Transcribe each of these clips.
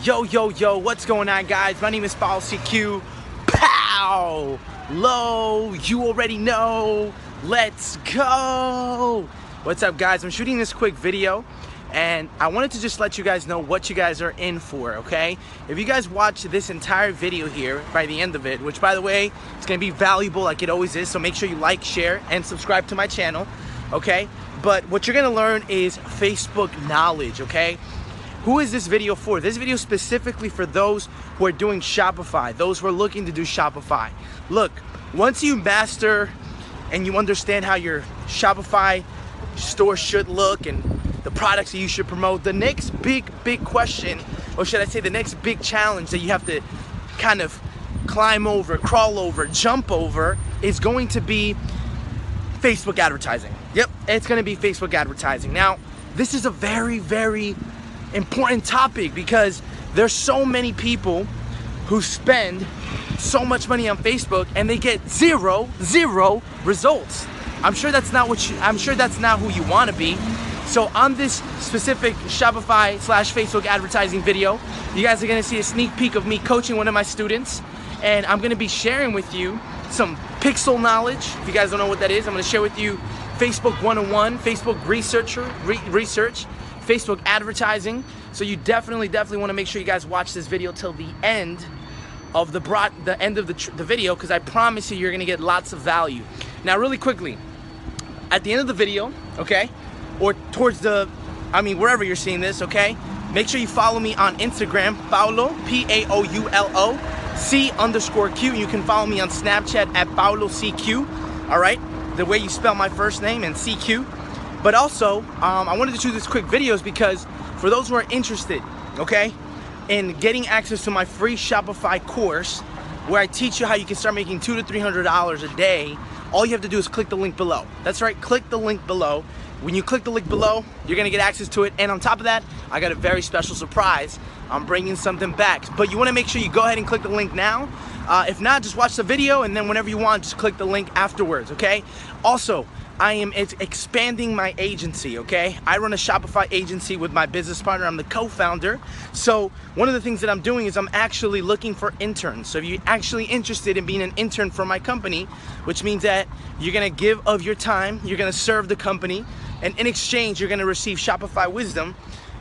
Yo, yo, yo, what's going on, guys? My name is Paul CQ. Pow! Low, you already know. Let's go! What's up, guys? I'm shooting this quick video and I wanted to just let you guys know what you guys are in for, okay? If you guys watch this entire video here by the end of it, which by the way, it's gonna be valuable like it always is, so make sure you like, share, and subscribe to my channel, okay? But what you're gonna learn is Facebook knowledge, okay? Who is this video for? This video specifically for those who are doing Shopify, those who are looking to do Shopify. Look, once you master and you understand how your Shopify store should look and the products that you should promote, the next big, big question, or should I say the next big challenge that you have to kind of climb over, crawl over, jump over is going to be Facebook advertising. Yep, it's gonna be Facebook advertising. Now, this is a very, very important topic because there's so many people who spend so much money on Facebook and they get zero, zero results. I'm sure that's not what you, I'm sure that's not who you wanna be. So on this specific Shopify slash Facebook advertising video, you guys are gonna see a sneak peek of me coaching one of my students and I'm gonna be sharing with you some pixel knowledge. If you guys don't know what that is, I'm gonna share with you Facebook 101, Facebook researcher, re research, Facebook advertising. So you definitely, definitely wanna make sure you guys watch this video till the end of the broad, the end of the, the video because I promise you you're gonna get lots of value. Now really quickly, at the end of the video, okay, or towards the, I mean, wherever you're seeing this, okay? Make sure you follow me on Instagram, Paulo, P-A-O-U-L-O, C underscore Q. You can follow me on Snapchat at Paulo CQ, all right? The way you spell my first name and CQ. But also, um, I wanted to do this quick videos because for those who are interested, okay, in getting access to my free Shopify course, where I teach you how you can start making two to three hundred dollars a day, all you have to do is click the link below. That's right, click the link below. When you click the link below, you're gonna get access to it. And on top of that, I got a very special surprise. I'm bringing something back. But you wanna make sure you go ahead and click the link now. Uh, if not, just watch the video and then whenever you want, just click the link afterwards, okay? Also, I am expanding my agency, okay? I run a Shopify agency with my business partner. I'm the co-founder. So one of the things that I'm doing is I'm actually looking for interns. So if you're actually interested in being an intern for my company, which means that you're gonna give of your time, you're gonna serve the company, and in exchange, you're gonna receive Shopify wisdom.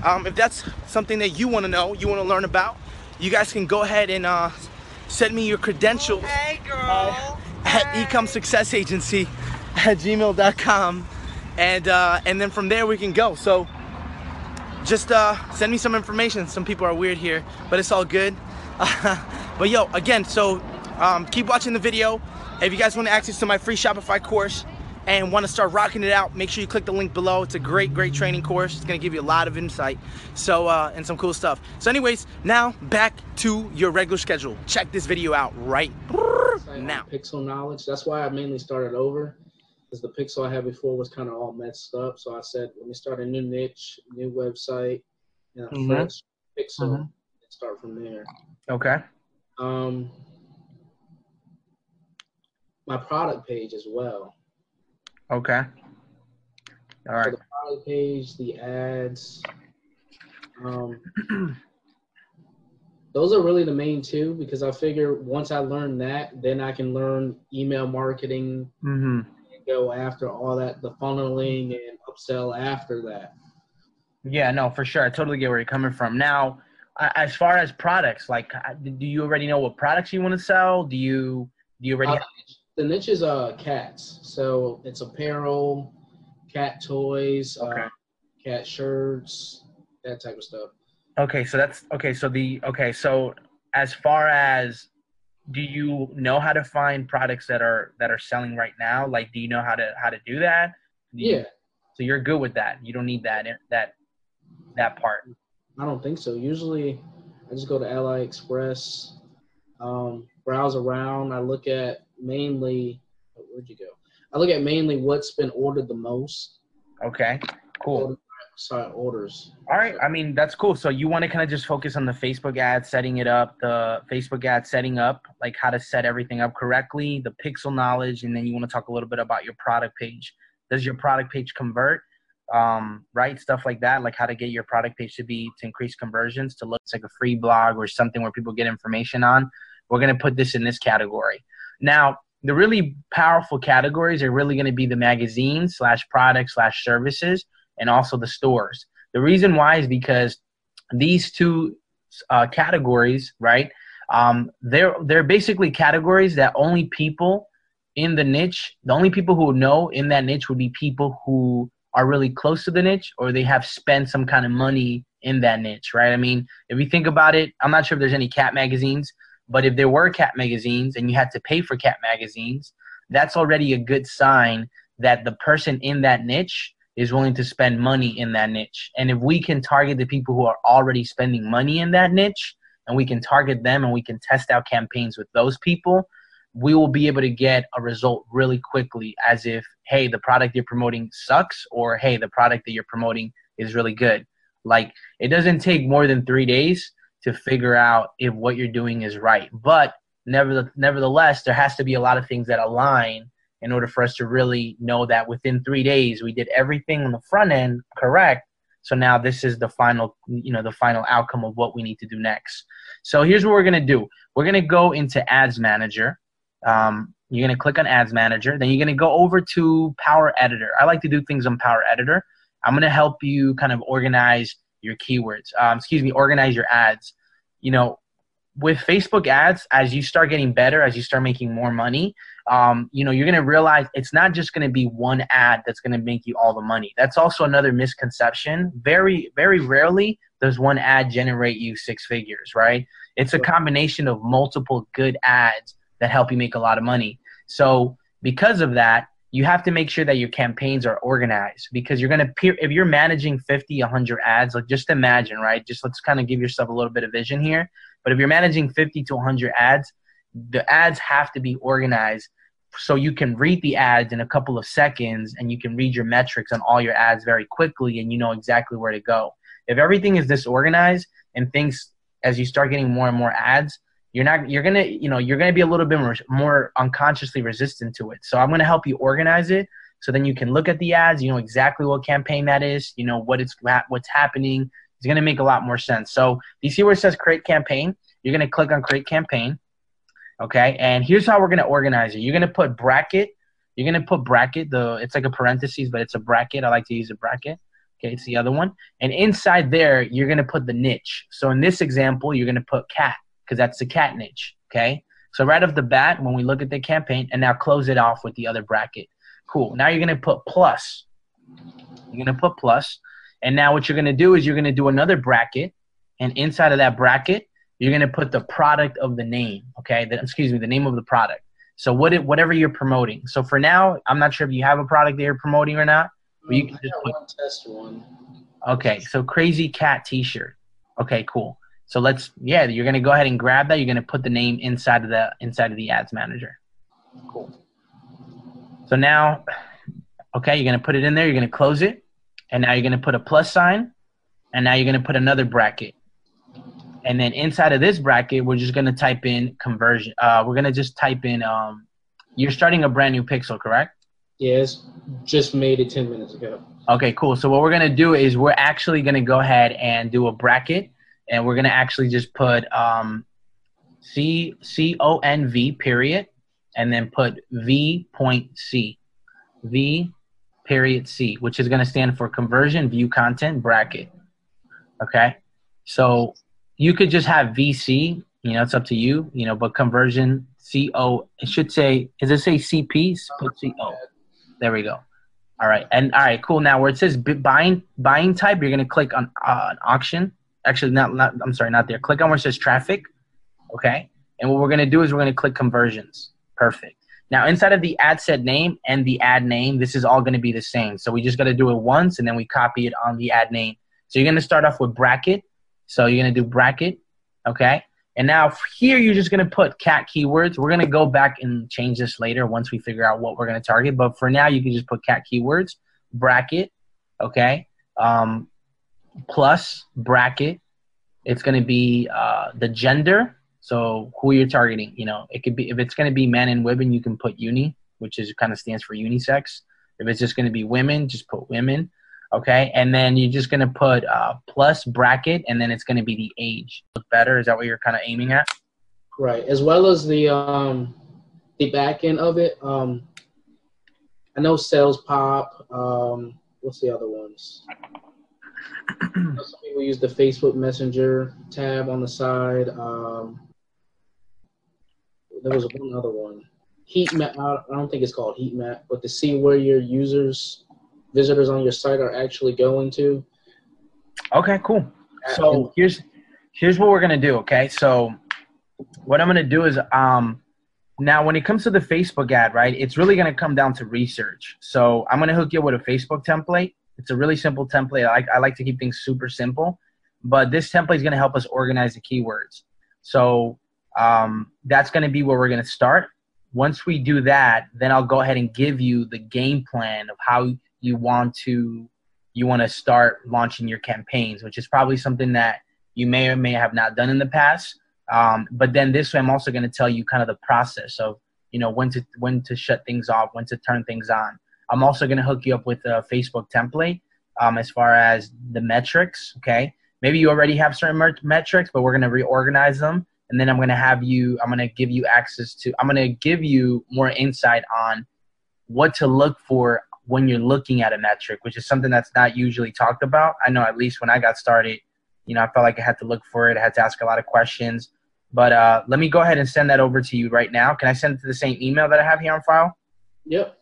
Um, if that's something that you wanna know, you wanna learn about, you guys can go ahead and uh, send me your credentials hey, uh, at Ecom Success Agency at gmail.com and uh, and then from there we can go. So just uh, send me some information. Some people are weird here but it's all good. But yo again so um, keep watching the video. If you guys want access to my free Shopify course and want to start rocking it out make sure you click the link below. It's a great great training course. It's gonna give you a lot of insight. So uh, and some cool stuff. So anyways now back to your regular schedule. Check this video out right now. pixel knowledge. That's why I mainly started over because the pixel I had before was kind of all messed up. So I said, let me start a new niche, new website, and a mm-hmm. fresh pixel, mm-hmm. and start from there. Okay. Um, my product page as well. Okay. All right. So the product page, the ads. Um, those are really the main two because I figure once I learn that, then I can learn email marketing, mm-hmm go after all that, the funneling and upsell after that. Yeah, no, for sure. I totally get where you're coming from. Now, as far as products, like, do you already know what products you want to sell? Do you do you already? Uh, the niche is uh cats, so it's apparel, cat toys, uh, okay. uh, cat shirts, that type of stuff. Okay, so that's okay. So the okay, so as far as do you know how to find products that are that are selling right now? Like, do you know how to how to do that? Do you, yeah. So you're good with that. You don't need that that that part. I don't think so. Usually, I just go to AliExpress, um, browse around. I look at mainly. Where'd you go? I look at mainly what's been ordered the most. Okay. Cool orders. All right. I mean, that's cool. So you want to kind of just focus on the Facebook ad, setting it up, the Facebook ad setting up, like how to set everything up correctly, the pixel knowledge, and then you want to talk a little bit about your product page. Does your product page convert? um, right? Stuff like that, like how to get your product page to be to increase conversions, to look like a free blog or something where people get information on. We're gonna put this in this category. Now, the really powerful categories are really gonna be the magazines slash products slash services and also the stores. The reason why is because these two uh, categories, right? Um, they're they're basically categories that only people in the niche, the only people who know in that niche would be people who are really close to the niche or they have spent some kind of money in that niche, right? I mean, if you think about it, I'm not sure if there's any cat magazines, but if there were cat magazines and you had to pay for cat magazines, that's already a good sign that the person in that niche is willing to spend money in that niche. And if we can target the people who are already spending money in that niche and we can target them and we can test out campaigns with those people, we will be able to get a result really quickly as if hey the product you're promoting sucks or hey the product that you're promoting is really good like it doesn't take more than three days to figure out if what you're doing is right but nevertheless there has to be a lot of things that align in order for us to really know that within three days we did everything on the front end correct so now this is the final you know the final outcome of what we need to do next so here's what we're going to do we're going to go into ads manager um, you're going to click on Ads Manager. Then you're going to go over to Power Editor. I like to do things on Power Editor. I'm going to help you kind of organize your keywords. Um, excuse me, organize your ads. You know, with Facebook ads, as you start getting better, as you start making more money, um, you know, you're going to realize it's not just going to be one ad that's going to make you all the money. That's also another misconception. Very, very rarely does one ad generate you six figures, right? It's a combination of multiple good ads that help you make a lot of money. So because of that, you have to make sure that your campaigns are organized because you're going to peer if you're managing 50 100 ads like just imagine right just let's kind of give yourself a little bit of vision here but if you're managing 50 to 100 ads the ads have to be organized so you can read the ads in a couple of seconds and you can read your metrics on all your ads very quickly and you know exactly where to go. If everything is disorganized and things as you start getting more and more ads you're not you're gonna you know you're gonna be a little bit more, more unconsciously resistant to it. So i'm gonna help you organize it so then you can look at the ads you know exactly what campaign that is you know what it's what's happening it's gonna make a lot more sense so you see where it says create campaign you're gonna click on create campaign okay and here's how we're gonna organize it you're gonna put bracket you're gonna put bracket the it's like a parentheses but it's a bracket i like to use a bracket okay it's the other one and inside there you're gonna put the niche so in this example you're gonna put cat because that's the cat niche. Okay. So right off the bat, when we look at the campaign, and now close it off with the other bracket. Cool. Now you're gonna put plus. You're gonna put plus, and now what you're gonna do is you're gonna do another bracket, and inside of that bracket, you're gonna put the product of the name. Okay. The, excuse me, the name of the product. So what it, whatever you're promoting. So for now, I'm not sure if you have a product that you're promoting or not. But you um, can just put, one test one. Okay. So crazy cat T-shirt. Okay. Cool. So let's, yeah, you're going to go ahead and grab that. You're going to put the name inside of the, inside of the ads manager. Cool. So now, okay, you're going to put it in there. You're going to close it. And now you're going to put a plus sign. And now you're going to put another bracket. And then inside of this bracket, we're just going to type in conversion. Uh, we're going to just type in, um, you're starting a brand new pixel, correct? Yes, just made it 10 minutes ago. Okay, cool. So what we're going to do is we're actually going to go ahead and do a bracket and we're gonna actually just put um, C C O N V period, and then put V point C, V period C, which is gonna stand for conversion view content bracket. Okay, so you could just have VC. You know, it's up to you. You know, but conversion C O. It should say. Does it say CP? Put C O. There we go. All right, and all right, cool. Now where it says buying buying type, you're gonna click on uh, an auction actually not, not I'm sorry, not there. Click on where it says traffic. Okay. And what we're going to do is we're going to click conversions. Perfect. Now inside of the ad set name and the ad name, this is all going to be the same. So we just got to do it once and then we copy it on the ad name. So you're going to start off with bracket. So you're going to do bracket. Okay. And now here you're just going to put cat keywords. We're going to go back and change this later once we figure out what we're going to target. But for now, you can just put cat keywords, bracket. Okay. Um, plus bracket. It's going to be uh, the gender. So who you're targeting, you know, it could be if it's going to be men and women, you can put uni, which is kind of stands for unisex. If it's just going to be women, just put women. Okay, and then you're just gonna put uh, plus bracket, and then it's gonna be the age. Look better. Is that what you're kind of aiming at? Right, as well as the um, the back end of it. Um, I know Sales Pop. Um, what's the other ones? Some people use the Facebook Messenger tab on the side. Um, there was one other one. Heat map. I don't think it's called heat map, but to see where your users, visitors on your site are actually going to. Okay, cool. So here's here's what we're gonna do. Okay, so what I'm gonna do is um now when it comes to the Facebook ad, right? It's really gonna come down to research. So I'm gonna hook you up with a Facebook template. It's a really simple template. I like I like to keep things super simple, but this template is gonna help us organize the keywords. So um, that's going to be where we're going to start. Once we do that, then I'll go ahead and give you the game plan of how you want to you want to start launching your campaigns, which is probably something that you may or may have not done in the past. Um, but then this way, I'm also going to tell you kind of the process of you know when to when to shut things off, when to turn things on. I'm also going to hook you up with a Facebook template um, as far as the metrics. Okay, maybe you already have certain metrics, but we're going to reorganize them and then I'm going to have you, I'm going to give you access to, I'm going to give you more insight on what to look for when you're looking at a metric, which is something that's not usually talked about. I know at least when I got started, you know, I felt like I had to look for it. I had to ask a lot of questions. But uh, let me go ahead and send that over to you right now. Can I send it to the same email that I have here on file? Yep.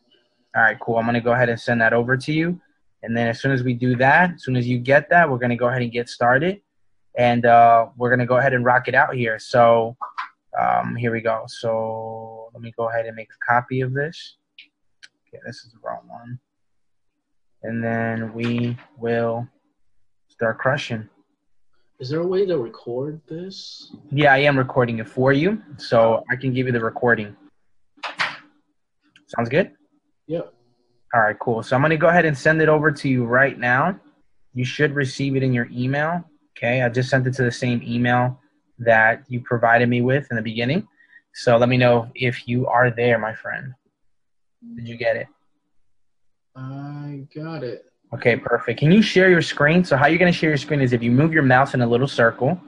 All right, cool. I'm going to go ahead and send that over to you. And then as soon as we do that, as soon as you get that, we're going to go ahead and get started and uh, we're gonna go ahead and rock it out here. So um, here we go. So let me go ahead and make a copy of this. Okay, this is the wrong one. And then we will start crushing. Is there a way to record this? Yeah, I am recording it for you, so I can give you the recording. Sounds good? Yep. All right, cool. So I'm going to go ahead and send it over to you right now. You should receive it in your email. Okay, I just sent it to the same email that you provided me with in the beginning. So let me know if you are there, my friend. Did you get it? I got it. Okay, perfect. Can you share your screen? So how you're going to share your screen is if you move your mouse in a little circle.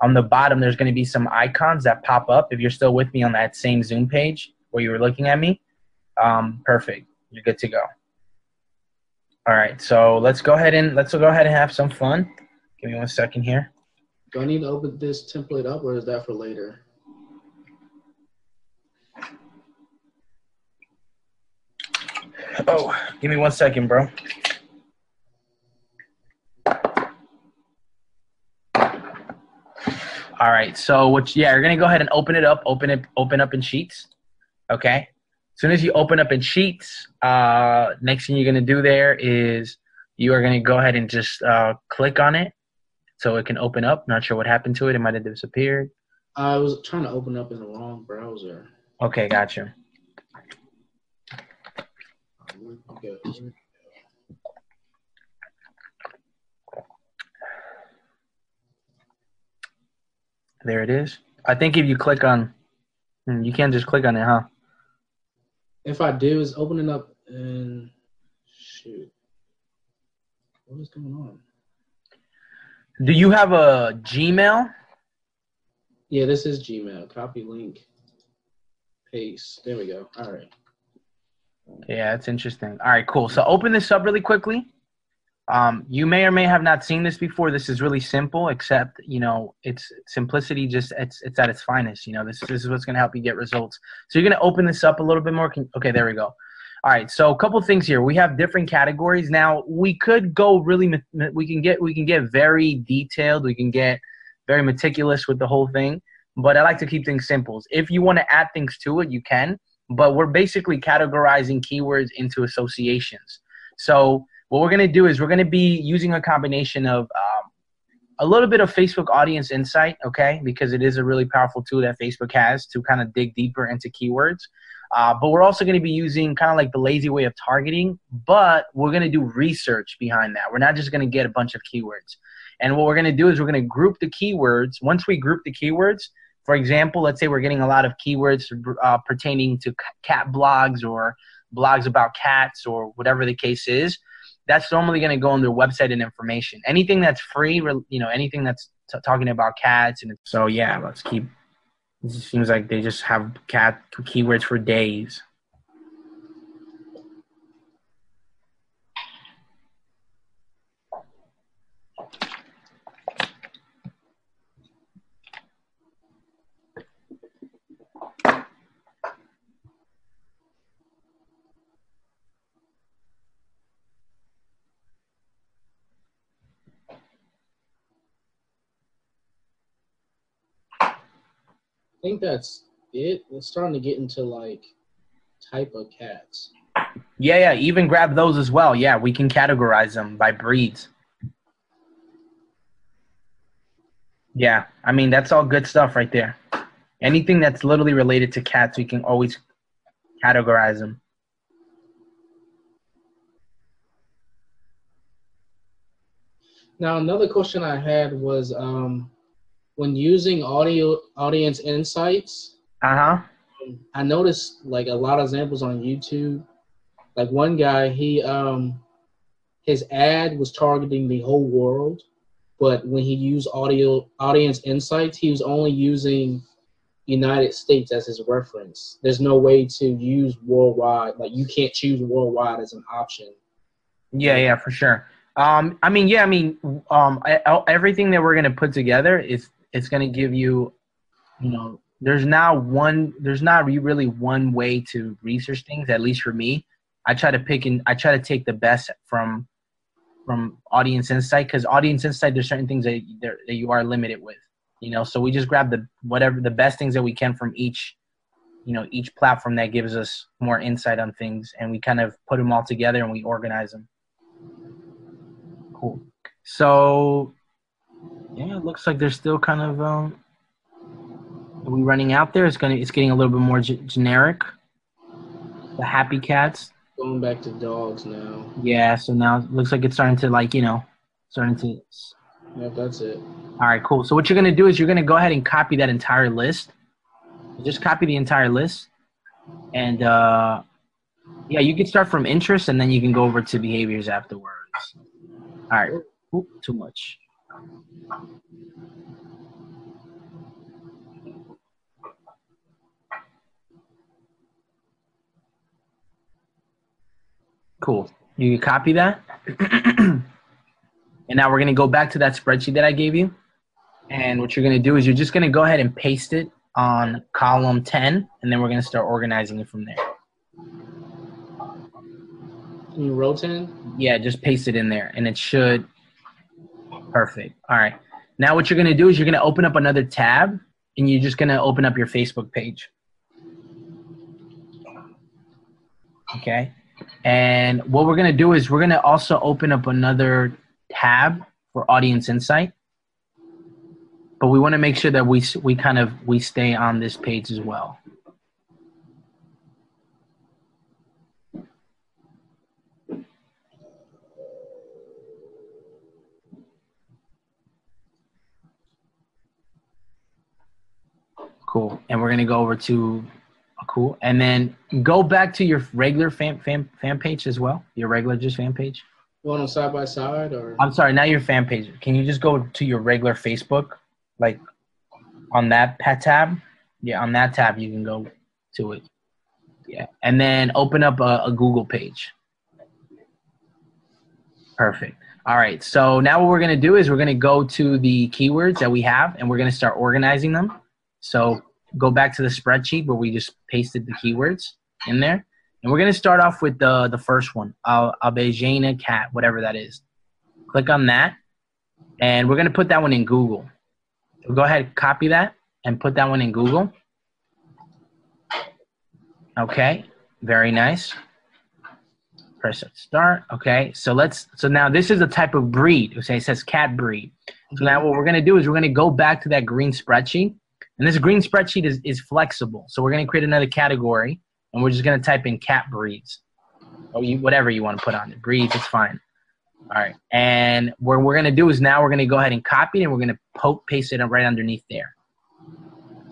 On the bottom, there's going to be some icons that pop up. If you're still with me on that same Zoom page where you were looking at me, um, perfect. You're good to go. All right, so let's go ahead and let's go ahead and have some fun. Give me one second here. Do I need to open this template up or is that for later? Oh, give me one second, bro. All right, so what? Yeah, you're gonna go ahead and open it up. Open it. Open up in Sheets. Okay. As soon as you open up in Sheets, uh, next thing you're gonna do there is you are gonna go ahead and just uh, click on it, so it can open up. Not sure what happened to it. It might have disappeared. I was trying to open up in the wrong browser. Okay, gotcha. There it is. I think if you click on, hmm, you can't just click on it, huh? If I do, it's opening up and shoot. What is going on? Do you have a Gmail? Yeah, this is Gmail. Copy link. Paste. There we go. All right. Yeah, that's interesting. All right, cool. So open this up really quickly. Um, you may or may have not seen this before. This is really simple, except you know, it's simplicity. Just it's it's at its finest. You know, this this is what's going to help you get results. So you're going to open this up a little bit more. Can, okay, there we go. All right, so a couple things here. We have different categories. Now we could go really. We can get we can get very detailed. We can get very meticulous with the whole thing. But I like to keep things simple. If you want to add things to it, you can. But we're basically categorizing keywords into associations. So what we're going to do is we're going to be using a combination of um, a little bit of Facebook audience insight, okay, because it is a really powerful tool that Facebook has to kind of dig deeper into keywords. Uh, but we're also going to be using kind of like the lazy way of targeting, but we're going to do research behind that. We're not just going to get a bunch of keywords. And what we're going to do is we're going to group the keywords. Once we group the keywords, for example, let's say we're getting a lot of keywords uh, pertaining to cat blogs or blogs about cats or whatever the case is. that's normally going to go on their website and information. Anything that's free, you know, anything that's t- talking about cats and so yeah, let's keep. It seems like they just have cat keywords for days. Think that's it. It's starting to get into like type of cats. Yeah, yeah. Even grab those as well. Yeah, we can categorize them by breeds. Yeah, I mean that's all good stuff right there. Anything that's literally related to cats, we can always categorize them. Now another question I had was um, when using audio audience insights, uh-huh. I noticed like a lot of examples on YouTube. Like one guy, he um his ad was targeting the whole world, but when he used audio audience insights, he was only using United States as his reference. There's no way to use worldwide. Like you can't choose worldwide as an option. Yeah, yeah, for sure. Um, I mean, yeah, I mean, um, I, I, everything that we're gonna put together is it's going to give you, you know, there's now one, there's not really one way to research things, at least for me. I try to pick and I try to take the best from from audience insight because audience insight there's certain things that, that you are limited with you know? So we just grab the whatever the best things that we can from each you know each platform that gives us more insight on things and we kind of put them all together and we organize them cool. So yeah, it looks like they're still kind of. Um, are we running out there? It's gonna. It's getting a little bit more g- generic. The happy cats. Going back to dogs now. Yeah, so now it looks like it's starting to like you know, starting to. Yeah, that's it. All right, cool. So what you're gonna do is you're gonna go ahead and copy that entire list. Just copy the entire list, and uh, yeah, you can start from interest, and then you can go over to behaviors afterwards. All right. Oop, too much. Cool. You can copy that. and now we're going to go back to that spreadsheet that I gave you. And what you're going to do is you're just going to go ahead and paste it on column 10, and then we're going to start organizing it from there. In row 10? Yeah, just paste it in there, and it should. Perfect. All right. Now what you're going to do is you're going to open up another tab, and you're just going to open up your Facebook page. Okay. And what we're going to do is we're going to also open up another tab for audience insight. But we want to make sure that we we kind of we stay on this page as well. Cool. And we're going to go over to Cool. And then go back to your regular fan fan fan page as well. Your regular just fan page. You want them side by side or? I'm sorry, not your fan page. Can you just go to your regular Facebook, like on that pet tab? Yeah, on that tab you can go to it. Yeah, and then open up a, a Google page. Perfect. All right. So now what we're gonna do is we're gonna go to the keywords that we have, and we're gonna start organizing them. So go back to the spreadsheet where we just pasted the keywords in there. And we're going to start off with the, the first one, uh, Abejana cat, whatever that is. Click on that. And we're going to put that one in Google. So go ahead, copy that and put that one in Google. Okay, very nice. Press start. Okay, so let's, so now this is a type of breed. Okay, it says cat breed. So now what we're going to do is we're going to go back to that green spreadsheet and this green spreadsheet is, is flexible. So we're going to create another category and we're just going to type in cat breeds or you, whatever you want to put on it. Breeds, it's fine. All right. And what we're going to do is now we're going to go ahead and copy it and we're going to paste it right underneath there.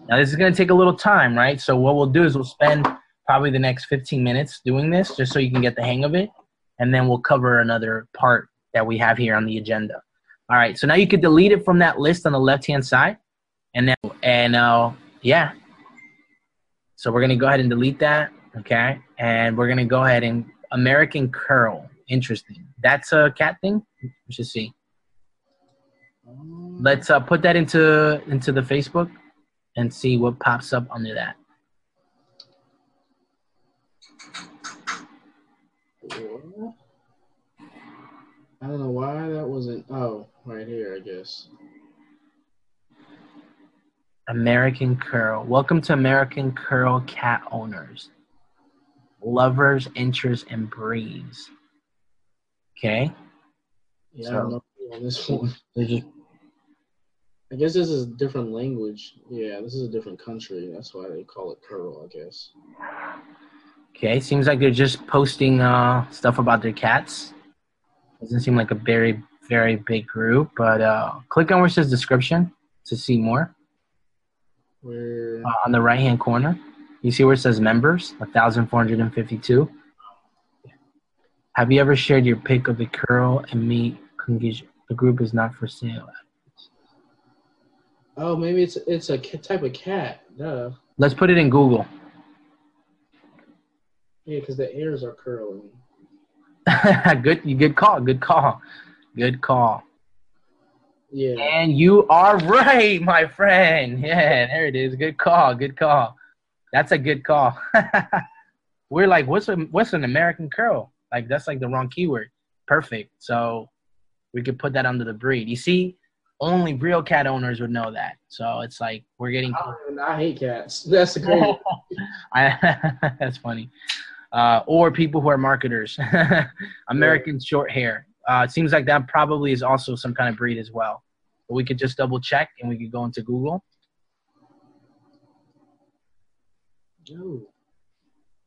Now this is going to take a little time, right? So what we'll do is we'll spend probably the next 15 minutes doing this just so you can get the hang of it. and then we'll cover another part that we have here on the agenda. All right, so now you could delete it from that list on the left hand side, and then and uh, yeah. So we're gonna go ahead and delete that, okay? And we're gonna go ahead and American Curl. Interesting. That's a cat thing. We should see. Let's uh, put that into into the Facebook and see what pops up under that. I don't know why that wasn't. Oh, right here, I guess. American Curl. Welcome to American Curl Cat Owners. Lovers, interests, and breeds. Okay. Yeah, So- I don't know on this one. Just I guess this is a different language. Yeah, this is a different country. That's why they call it curl, I guess. Okay, seems like they're just posting uh, stuff about their cats. Doesn't seem like a very, very big group, but uh, click on where it says description to see more. Where Uh, on the right hand corner, you see where it says members, 1,452. Have you ever shared your pic of the curl and condition? The group is not for sale. oh, maybe it's it's a type of cat. Duh. Let's put it in Google. Yeah, because the ears are curling. good, good call. Good call. Good call. Yeah. And you are right, my friend. Yeah, there it is. Good call. Good call. That's a good call. We're like, what's a what's an American curl? Like that's like the wrong keyword. Perfect. So we could put that under the breed. You see, only real cat owners would know that. So it's like we're getting. I, I hate cats. That's the crazy. I, that's funny. Uh, or people who are marketers. American short hair. Uh, it seems like that probably is also some kind of breed as well. But we could just double check and we could go into Google.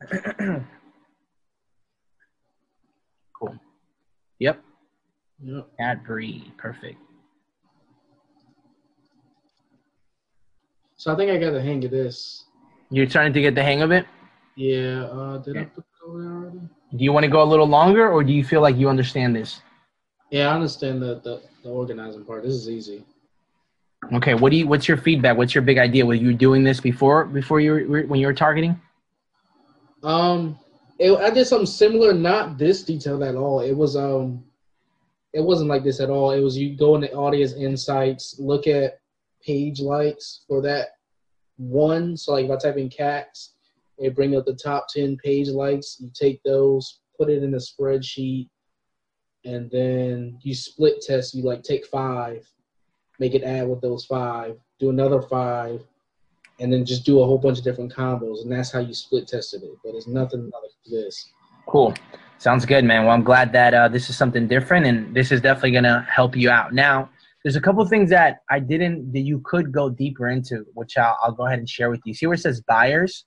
Cool. Yep. Yep. Cat breed. Perfect. So I think I got the hang of this. You're trying to get the hang of it? Yeah. Uh, did I Okay. put it over there already? Do you want to go a little longer or do you feel like you understand this? Yeah, I understand the, the the organizing part. This is easy. Okay, what do you what's your feedback? What's your big idea? Were you doing this before before you were when you were targeting? Um, it, I did something similar, not this detailed at all. It was um, it wasn't like this at all. It was you go into audience insights, look at page likes for that one. So like if I type in cats, it bring up the top ten page likes. You take those, put it in a spreadsheet, and then you split test. You like take five, make it add with those five, do another five, and then just do a whole bunch of different combos, and that's how you split tested it. But it's nothing like this. Cool. Sounds good, man. Well, I'm glad that uh, this is something different, and this is definitely gonna help you out. Now, there's a couple things that I didn't that you could go deeper into, which I'll, I'll go ahead and share with you. See where it says buyers?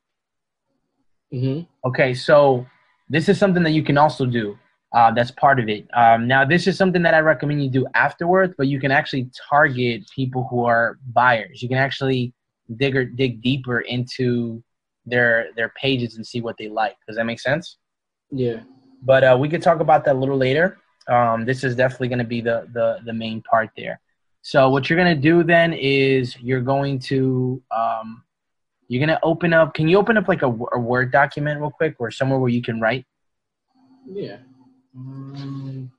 hmm Okay, so this is something that you can also do. Uh, that's part of it. Um, now, this is something that I recommend you do afterwards, but you can actually target people who are buyers. You can actually dig or dig deeper into their their pages and see what they like. Does that make sense? Yeah. But uh, we could talk about that a little later. Um, this is definitely going to be the, the the main part there. So what you're going to do then is you're going to um, you're going to open up. Can you open up like a, a Word document real quick, or somewhere where you can write? Yeah. Um,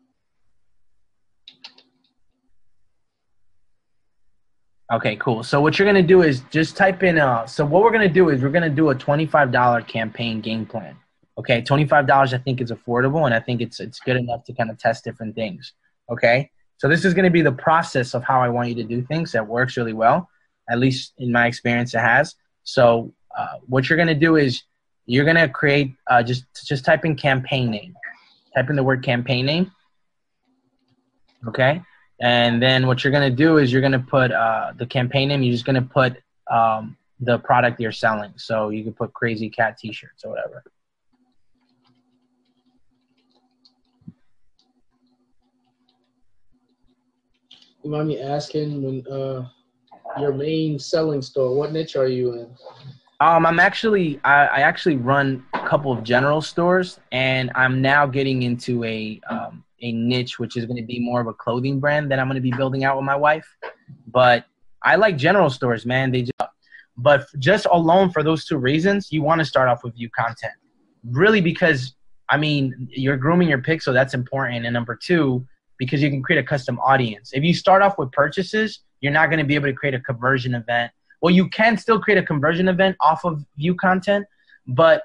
Okay, cool. So what you're gonna do is just type in. Uh, so what we're gonna do is we're gonna do a twenty-five dollar campaign game plan. Okay, twenty-five dollars I think is affordable, and I think it's it's good enough to kind of test different things. Okay, so this is gonna be the process of how I want you to do things that works really well. At least in my experience, it has. So uh, what you're gonna do is you're gonna create uh, just just type in campaign name. Type in the word campaign name. Okay. And then what you're gonna do is you're gonna put uh, the campaign name. You're just gonna put um, the product you're selling. So you can put Crazy Cat T-shirts or whatever. you mind me asking when uh your main selling store? What niche are you in? Um, I'm actually I, I actually run a couple of general stores, and I'm now getting into a um, a niche which is going to be more of a clothing brand that I'm going to be building out with my wife. But I like general stores, man. They just but just alone for those two reasons, you want to start off with view content. Really, because I mean, you're grooming your pixel, that's important. And number two, because you can create a custom audience. If you start off with purchases, you're not going to be able to create a conversion event. Well, you can still create a conversion event off of view content, but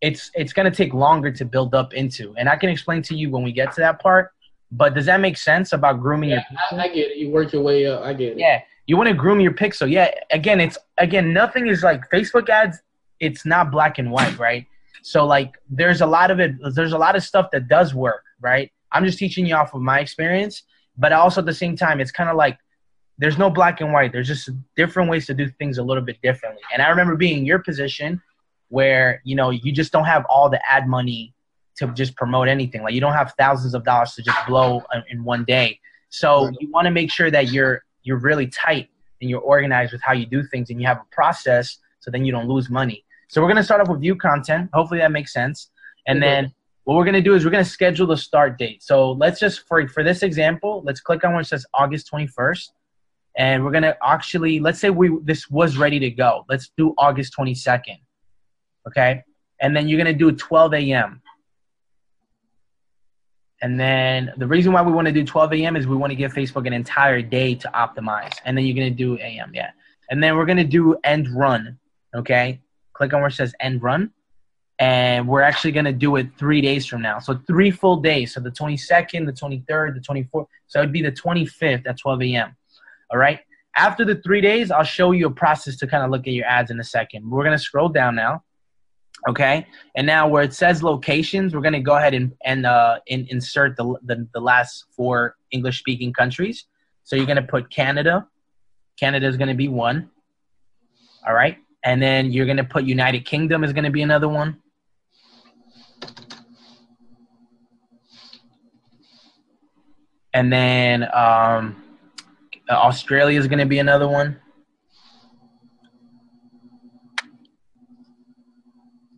it's it's going to take longer to build up into. And I can explain to you when we get to that part. But does that make sense about grooming yeah, your? I, I get it. You work your way up. I get it. Yeah, you want to groom your pixel. Yeah, again, it's again nothing is like Facebook ads. It's not black and white, right? So like, there's a lot of it. There's a lot of stuff that does work, right? I'm just teaching you off of my experience, but also at the same time, it's kind of like there's no black and white. There's just different ways to do things a little bit differently. And I remember being in your position where you know you just don't have all the ad money to just promote anything. Like you don't have thousands of dollars to just blow in one day. So you want to make sure that you're you're really tight and you're organized with how you do things and you have a process so then you don't lose money. So we're gonna start off with view content. Hopefully that makes sense. And then what we're gonna do is we're gonna schedule the start date. So let's just for for this example, let's click on where it says August 21st. And we're gonna actually let's say we this was ready to go. Let's do August 22nd. Okay. And then you're gonna do 12 a.m. And then the reason why we want to do 12 a.m. is we want to give Facebook an entire day to optimize. And then you're to do a.m. Yeah. And then we're to do end run. Okay. Click on where it says end run. And we're actually going to do it three days from now. So three full days. So the 22nd, the 23rd, the 24th. So it would be the 25th at 12 a.m. All right. After the three days, I'll show you a process to kind of look at your ads in a second. We're going to scroll down now. Okay, and now where it says locations, we're going to go ahead and, and uh, in, insert the, the, the last four English speaking countries. So you're going to put Canada. Canada is going to be one. All right, and then you're going to put United Kingdom is going to be another one. And then um, Australia is going to be another one.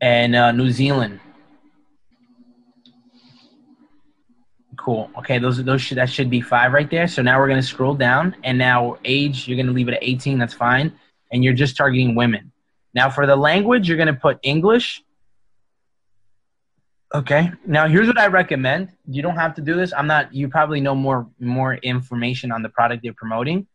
and uh, New Zealand. Cool. Okay, those those should that should be five right there. So now we're gonna scroll down, and now age you're gonna leave it at 18. That's fine, and you're just targeting women. Now for the language, you're gonna put English. Okay. Now here's what I recommend. You don't have to do this. I'm not. You probably know more more information on the product you're promoting,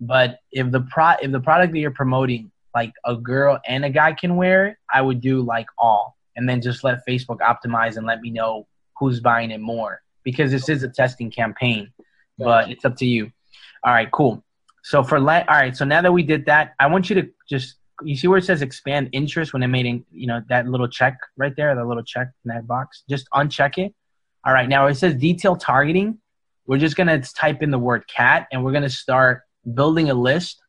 but if the pro if the product that you're promoting like a girl and a guy can wear it, I would do like all and then just let Facebook optimize and let me know who's buying it more because this is a testing campaign, but it's up to you. All right, cool. So for let all right, so now that we did that, I want you to just you see where it says expand interest when it made you know that little check right there, that little check in that box. Just uncheck it. All right, now it says detail targeting. We're just gonna type in the word cat and we're gonna start building a list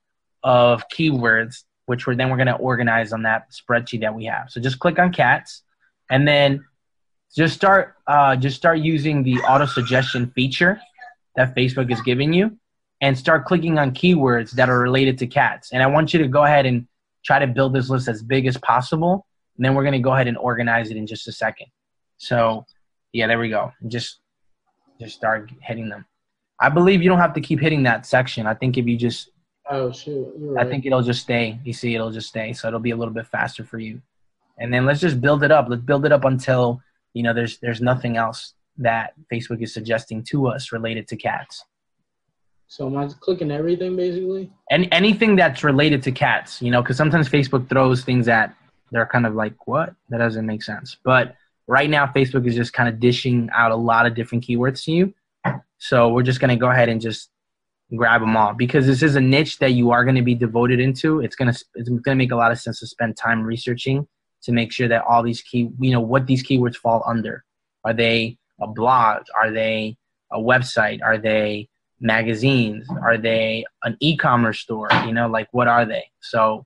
of keywords which we're then we're to organize on that spreadsheet that we have. So just click on cats, and then just start uh, just start using the auto suggestion feature that Facebook is giving you, and start clicking on keywords that are related to cats. And I want you to go ahead and try to build this list as big as possible. And then we're going to go ahead and organize it in just a second. So yeah, there we go. Just just start hitting them. I believe you don't have to keep hitting that section. I think if you just Oh shoot! Right. I think it'll just stay. You see, it'll just stay, so it'll be a little bit faster for you. And then let's just build it up. Let's build it up until you know there's there's nothing else that Facebook is suggesting to us related to cats. So am I clicking everything basically? And anything that's related to cats, you know, because sometimes Facebook throws things at they're kind of like what that doesn't make sense. But right now, Facebook is just kind of dishing out a lot of different keywords to you. So we're just gonna go ahead and just grab them all because this is a niche that you are to be devoted into. It's gonna it's gonna make a lot of sense to spend time researching to make sure that all these key you know what these keywords fall under. Are they a blog? Are they a website? Are they magazines? Are they an e-commerce store? You know, like what are they? So,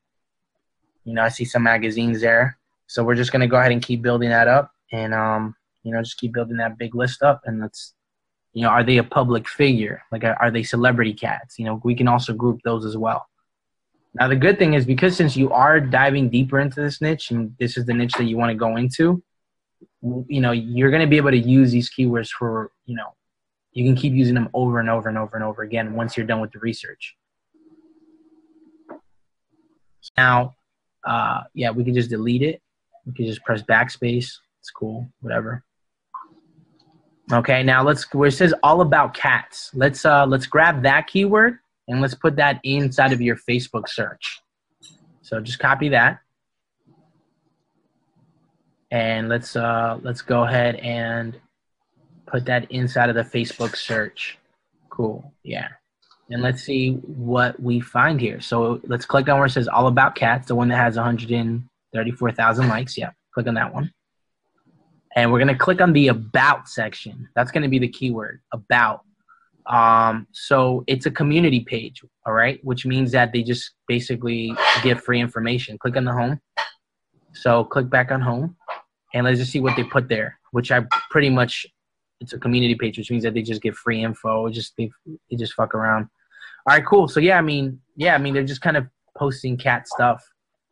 you know, I see some magazines there. So we're just gonna go ahead and keep building that up, and um, you know, just keep building that big list up, and let's you know, are they a public figure? Like, are they celebrity cats? You know, we can also group those as well. Now the good thing is because since you are diving deeper into this niche and this is the niche that you want to go into, you know, you're to be able to use these keywords for, you know, you can keep using them over and over and over and over again once you're done with the research. Now, uh, yeah, we can just delete it. We can just press backspace. It's cool, whatever. Okay, now let's where it says all about cats. Let's uh let's grab that keyword and let's put that inside of your Facebook search. So just copy that. And let's uh let's go ahead and put that inside of the Facebook search. Cool. Yeah. And let's see what we find here. So let's click on where it says all about cats, the one that has 134,000 likes. Yeah, click on that one. And we're going to click on the about section. That's going to be the keyword about. Um, so it's a community page, all right, which means that they just basically give free information. Click on the home. So click back on home and let's just see what they put there, which I pretty much it's a community page, which means that they just get free info. Just they, they just fuck around. All right, cool. So yeah, I mean, yeah, I mean they're just kind of posting cat stuff.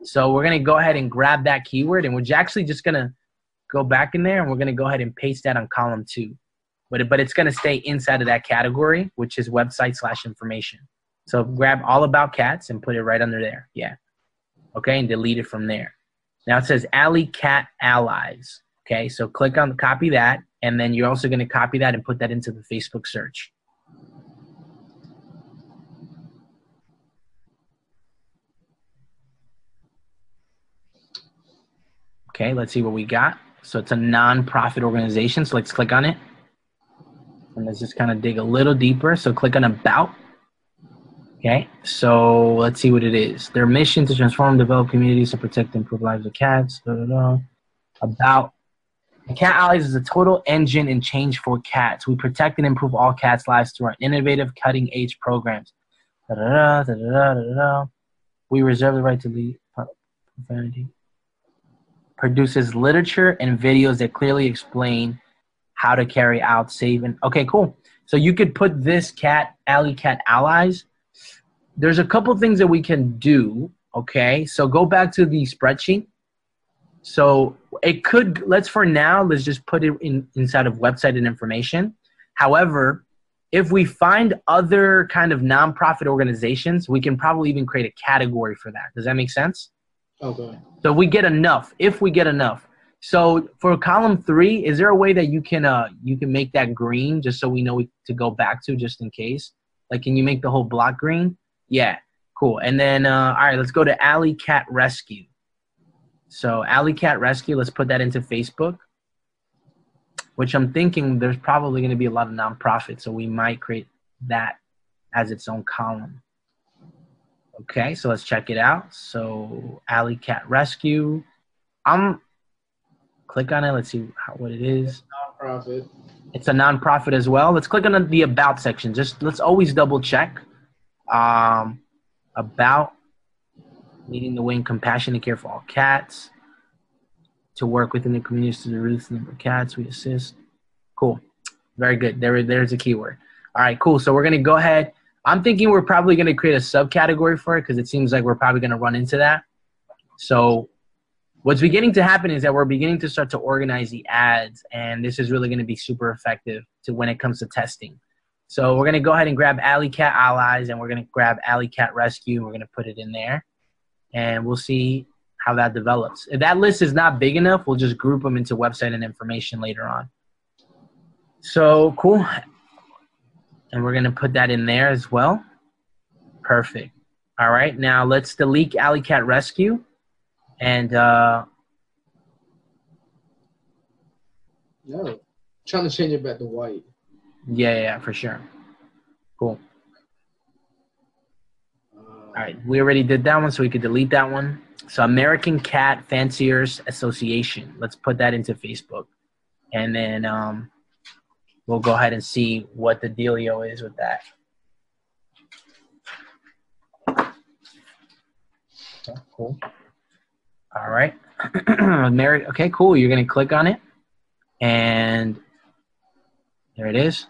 So we're gonna go ahead and grab that keyword, and we're actually just gonna go back in there, and we're gonna go ahead and paste that on column two. But but it's gonna stay inside of that category, which is website slash information. So grab all about cats and put it right under there. Yeah. Okay, and delete it from there. Now it says Alley Cat Allies. Okay, so click on copy that, and then you're also going to copy that and put that into the Facebook search. Okay, let's see what we got. So it's a non-profit organization. So let's click on it. And let's just kind of dig a little deeper. So click on about. Okay, so let's see what it is. Their mission to transform, develop communities to protect and improve lives of cats. Da. About Cat Allies is a total engine and change for cats. We protect and improve all cats' lives through our innovative, cutting edge programs. Da, da, da, we reserve the right to lead profanity. Produces literature and videos that clearly explain how to carry out safe and okay, cool. So you could put this cat, alley cat allies. There's a couple things that we can do. Okay, so go back to the spreadsheet so it could let's for now let's just put it in inside of website and information. However, if we find other kind of nonprofit organizations, we can probably even create a category for that. Does that make sense? Okay. So we get enough. If we get enough. So for column three, is there a way that you can uh you can make that green just so we know to go back to just in case? Like, can you make the whole block green? Yeah, cool. And then uh, all right, let's go to Alley Cat Rescue. So Alley Cat Rescue, let's put that into Facebook, which I'm thinking there's probably going to be a lot of nonprofits, so we might create that as its own column. Okay, so let's check it out. So Alley Cat Rescue, I'm click on it. Let's see how, what it is. Nonprofit. It's a nonprofit as well. Let's click on the about section. Just let's always double check. Um, about leading the way in compassion and care for all cats, to work within the communities to reduce the number of cats we assist. Cool. Very good. There, there's a keyword. All right, cool. So we're going to go ahead. I'm thinking we're probably going to create a subcategory for it because it seems like we're probably going to run into that. So what's beginning to happen is that we're beginning to start to organize the ads, and this is really going to be super effective to when it comes to testing. So we're going to go ahead and grab Alley Cat Allies, and we're going to grab Alley Cat Rescue, and we're going to put it in there and we'll see how that develops. If that list is not big enough, we'll just group them into website and information later on. So cool. And we're going to put that in there as well. Perfect. All right. Now let's delete Alley Cat Rescue. And uh No. trying to change it back to white. Yeah, yeah, for sure. Cool. All right, we already did that one, so we could delete that one. So American Cat Fanciers Association. Let's put that into Facebook, and then um, we'll go ahead and see what the dealio is with that. Cool. All right, Mary. Okay, cool. You're gonna click on it, and there it is.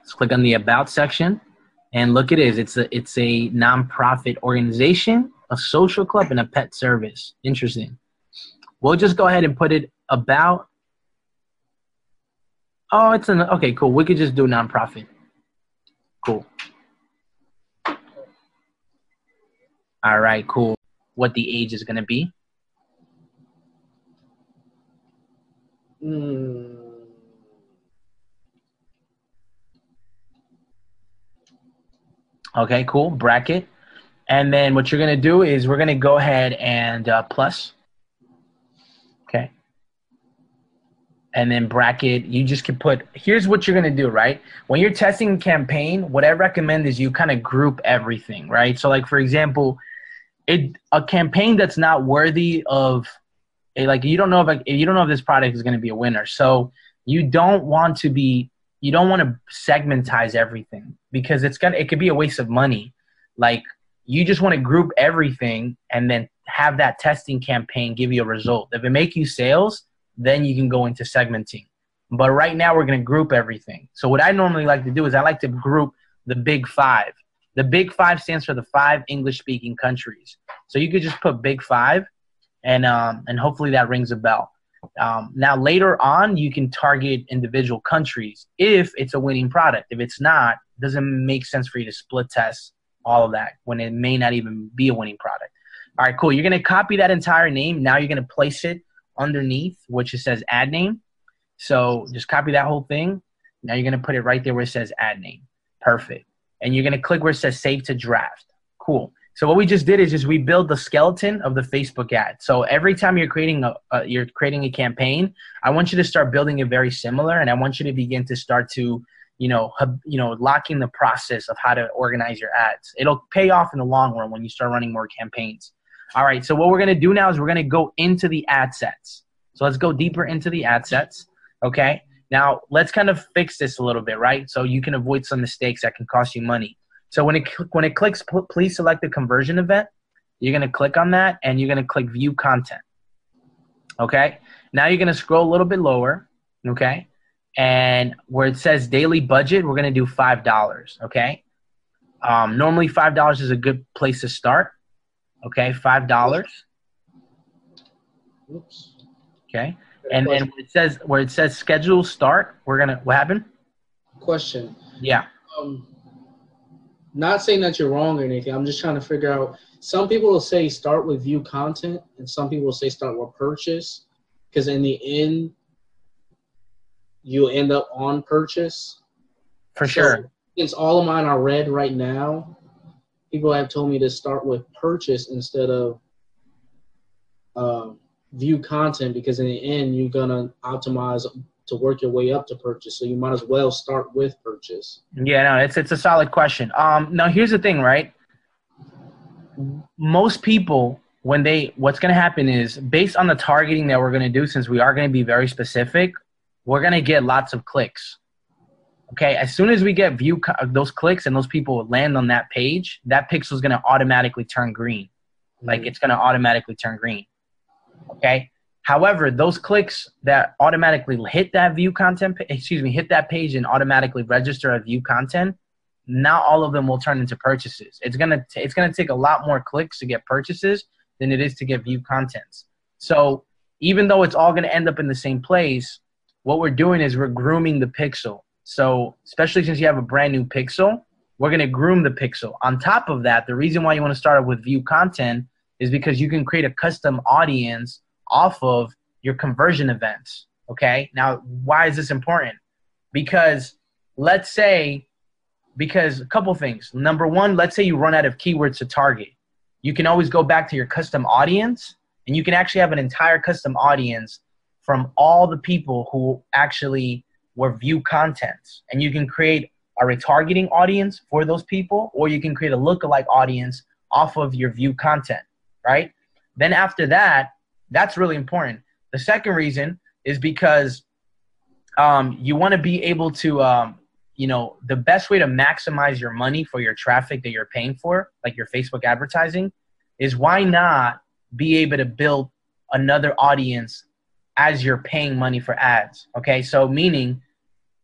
Let's click on the About section And look, it is. It's a it's a nonprofit organization, a social club, and a pet service. Interesting. We'll just go ahead and put it about. Oh, it's an okay. Cool. We could just do nonprofit. Cool. All right. Cool. What the age is gonna be? Mm, Okay, cool. Bracket. And then what you're going to do is we're going to go ahead and uh, plus. Okay. And then bracket, you just can put, here's what you're going to do, right? When you're testing campaign, what I recommend is you kind of group everything, right? So like, for example, it a campaign that's not worthy of a, like you don't know if you don't know if this product is going to be a winner. So you don't want to be you don't want to segmentize everything because it's gonna it could be a waste of money. Like you just want to group everything and then have that testing campaign give you a result. If it make you sales, then you can go into segmenting. But right now we're gonna group everything. So what I normally like to do is I like to group the big five. The big five stands for the five English speaking countries. So you could just put big five and um, and hopefully that rings a bell. Um, now, later on, you can target individual countries if it's a winning product. If it's not, it doesn't make sense for you to split test all of that when it may not even be a winning product. All right, cool. You're going to copy that entire name. Now you're going to place it underneath, which it says ad name. So just copy that whole thing. Now you're going to put it right there where it says ad name. Perfect. And you're going to click where it says save to draft. Cool. So what we just did is just we build the skeleton of the Facebook ad. So every time you're creating a, a, you're creating a campaign, I want you to start building it very similar, and I want you to begin to start to you know hub, you know locking the process of how to organize your ads. It'll pay off in the long run when you start running more campaigns. All right. So what we're gonna do now is we're gonna go into the ad sets. So let's go deeper into the ad sets. Okay. Now let's kind of fix this a little bit, right? So you can avoid some mistakes that can cost you money. So when it when it clicks, please select the conversion event. You're gonna click on that, and you're gonna click View Content. Okay. Now you're gonna scroll a little bit lower. Okay. And where it says daily budget, we're gonna do five dollars. Okay. Um, normally five dollars is a good place to start. Okay, five dollars. Oops. Okay. And then it says where it says schedule start, we're gonna what happened? Question. Yeah. Um, not saying that you're wrong or anything. I'm just trying to figure out. Some people will say start with view content, and some people will say start with purchase, because in the end, you'll end up on purchase. For So, sure. Since all of mine are red right now, people have told me to start with purchase instead of um, view content because in the end you're gonna optimize to work your way up to purchase. So you might as well start with purchase. Yeah, no, it's it's a solid question. Um, now here's the thing, right? Most people, when they, what's going to happen is based on the targeting that we're going to do, since we are going to be very specific, we're going to get lots of clicks. Okay, as soon as we get view those clicks and those people land on that page, that pixel is going to automatically turn green. Like it's going to automatically turn green. Okay. However, those clicks that automatically hit that view content, excuse me, hit that page and automatically register a view content, not all of them will turn into purchases. It's gonna t- it's gonna take a lot more clicks to get purchases than it is to get view contents. So even though it's all gonna end up in the same place, what we're doing is we're grooming the pixel. So especially since you have a brand new pixel, we're gonna groom the pixel. On top of that, the reason why you want to start with view content is because you can create a custom audience off of your conversion events. Okay. Now, why is this important? Because let's say, because a couple things. Number one, let's say you run out of keywords to target. You can always go back to your custom audience and you can actually have an entire custom audience from all the people who actually were view contents. And you can create a retargeting audience for those people, or you can create a lookalike audience off of your view content, right? Then after that, that's really important. The second reason is because um, you want to be able to, um, you know, the best way to maximize your money for your traffic that you're paying for, like your Facebook advertising, is why not be able to build another audience as you're paying money for ads? Okay, so meaning,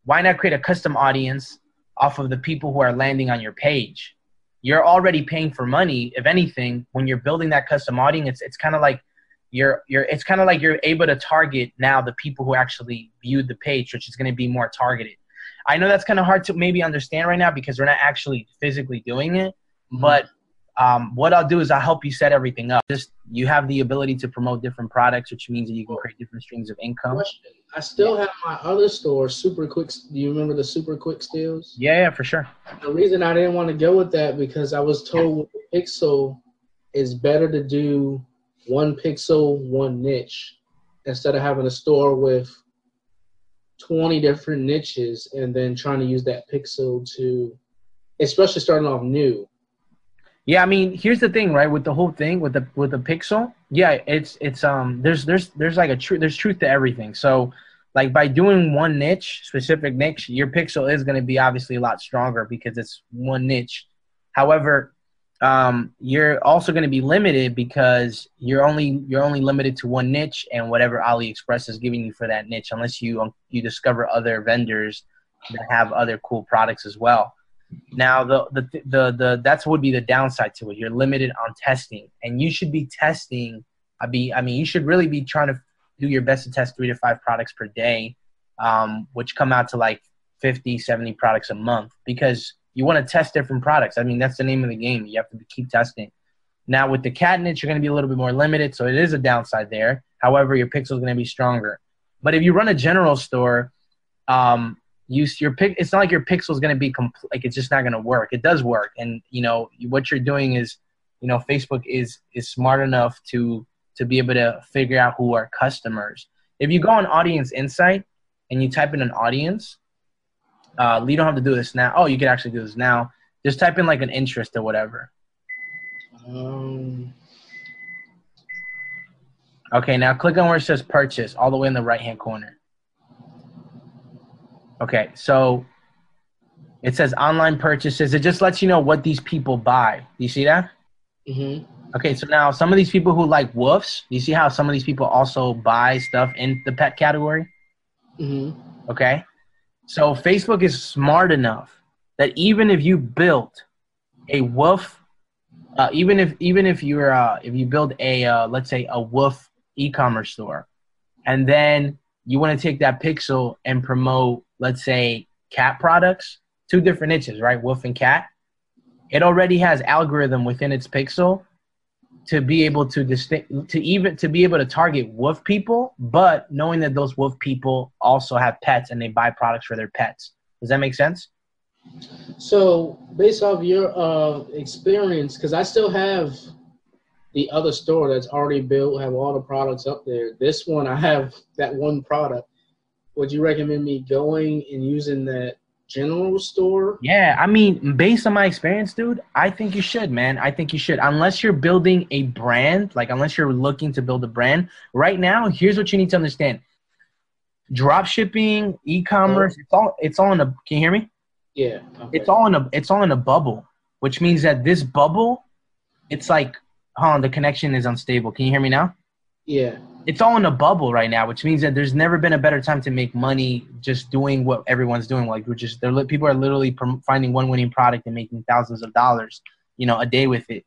why not create a custom audience off of the people who are landing on your page. You're already paying for money. If anything, when you're building that custom audience, it's, it's kind of like you're you're it's kind of like you're able to target now the people who actually viewed the page, which is going to be more targeted. I know that's kind of hard to maybe understand right now because we're not actually physically doing it, mm-hmm. but um, what I'll do is I'll help you set everything up. Just you have the ability to promote different products, which means that you can create different streams of income. Question. I still have my other store, Super Quick. Do you remember the Super Quick Steals? Yeah, yeah, for sure. The reason I didn't want to go with that because I was told the Pixel, is better to do one pixel, one niche, instead of having a store with 20 different niches and then trying to use that pixel to, especially starting off new yeah, I mean, here's the thing, right? With the whole thing with the with the Pixel, yeah, it's it's um there's there's there's like a truth there's truth to everything. So like by doing one niche, specific niche, your Pixel is going to be obviously a lot stronger because it's one niche. However, um, you're also going to be limited because you're only you're only limited to one niche and whatever AliExpress is giving you for that niche, unless you um, you discover other vendors that have other cool products as well. Now, the, the the the that's would be the downside to it. You're limited on testing, and you should be testing. I be I mean, you should really be trying to do your best to test three to five products per day, um, which come out to like 50, 70 products a month because you want to test different products. I mean, that's the name of the game. You have to keep testing. Now, with the cat niche, you're going to be a little bit more limited, so it is a downside there. However, your pixel is going to be stronger. But if you run a general store, um, use your pick it's not like your pixel is going to be compl- like it's just not going to work it does work and you know what you're doing is you know facebook is is smart enough to to be able to figure out who are customers if you go on audience insight and you type in an audience uh you don't have to do this now oh you can actually do this now just type in like an interest or whatever um okay now click on where it says purchase all the way in the right hand corner Okay, so it says online purchases. It just lets you know what these people buy. Do you see that? Mm-hmm. Okay, so now some of these people who like wolves, you see how some of these people also buy stuff in the pet category? Mm-hmm. Okay, so Facebook is smart enough that even if you built a woof, uh, even if even if you're uh, if you build a uh, let's say a woof e-commerce store, and then you want to take that pixel and promote let's say cat products, two different niches, right? Wolf and cat. It already has algorithm within its pixel to be able to distinct to even to be able to target wolf people, but knowing that those wolf people also have pets and they buy products for their pets. Does that make sense? So, based off your uh, experience, because I still have the other store that's already built, have all the products up there. This one, I have that one product would you recommend me going and using that general store? Yeah, I mean, based on my experience, dude, I think you should, man. I think you should. Unless you're building a brand, like unless you're looking to build a brand, right now, here's what you need to understand. Drop shipping, e-commerce, oh. it's all it's all in a can you hear me? Yeah. Okay. It's all in a it's all in a bubble, which means that this bubble, it's like hold on, the connection is unstable. Can you hear me now? Yeah it's all in a bubble right now, which means that there's never been a better time to make money just doing what everyone's doing. Like we're just they're people are literally finding one winning product and making thousands of dollars, you know, a day with it.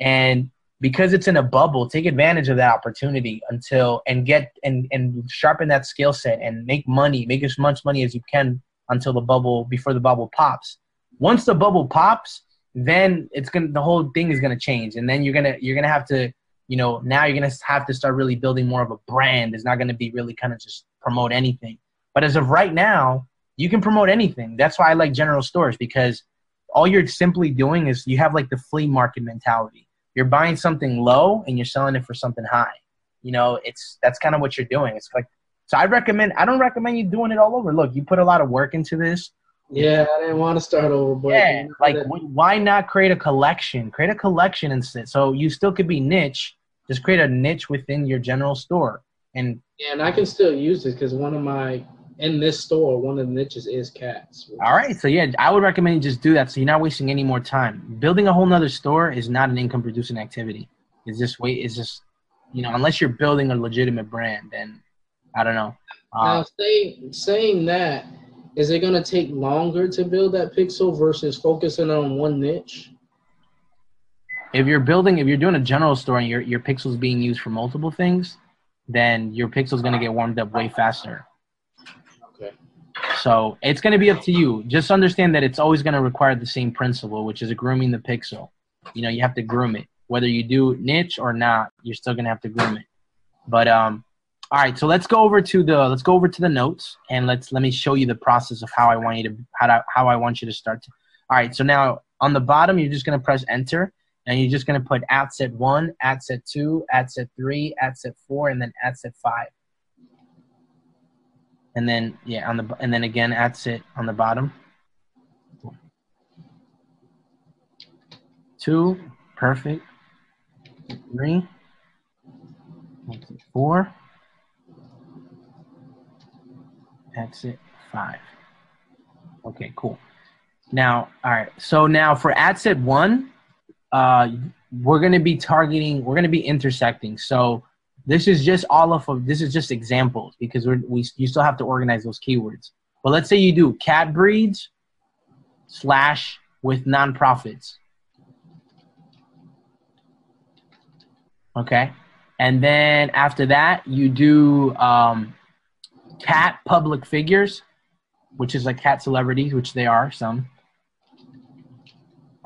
And because it's in a bubble, take advantage of that opportunity until and get and and sharpen that skill set and make money, make as much money as you can until the bubble before the bubble pops. Once the bubble pops, then it's gonna the whole thing is gonna change, and then you're gonna you're gonna have to you know, now you're gonna have to start really building more of a brand. It's not gonna be really kind of just promote anything. But as of right now, you can promote anything. That's why I like general stores because all you're simply doing is you have like the flea market mentality. You're buying something low and you're selling it for something high. You know, it's that's kind of what you're doing. It's like so I recommend I don't recommend you doing it all over. Look, you put a lot of work into this. Yeah, I didn't want to start over, but yeah, like why not create a collection? Create a collection instead, so you still could be niche, just create a niche within your general store. And yeah, and I can still use it because one of my in this store, one of the niches is cats. All right, so yeah, I would recommend you just do that, so you're not wasting any more time. Building a whole nother store is not an income producing activity. It's just wait, it's just you know, unless you're building a legitimate brand, then I don't know. Uh, now, saying saying that, is it gonna take longer to build that pixel versus focusing on one niche? If you're building, if you're doing a general store and your your pixel's being used for multiple things, then your pixel's gonna get warmed up way faster. Okay. So it's going to be up to you. Just understand that it's always going to require the same principle, which is grooming the pixel. You know, you have to groom it. Whether you do niche or not, you're still going to have to groom it. But um, all right. So let's go over to the let's go over to the notes and let's let me show you the process of how I want you to how to, how I want you to start. To, all right. So now on the bottom, you're just going to press enter and you're just going to put ad set one, ad set two, ad set three, ad set four, and then ad set five. And then yeah on the and then again ad set on the bottom. Two perfect. Three. Four. Exit five. Okay cool. Now all right so now for ad set one uh we're going to be targeting we're going to be intersecting so this is just all of this is just examples because we're, we you still have to organize those keywords. But let's say you do cat breeds slash with nonprofits. Okay, and then after that you do um, cat public figures, which is like cat celebrities, which they are some.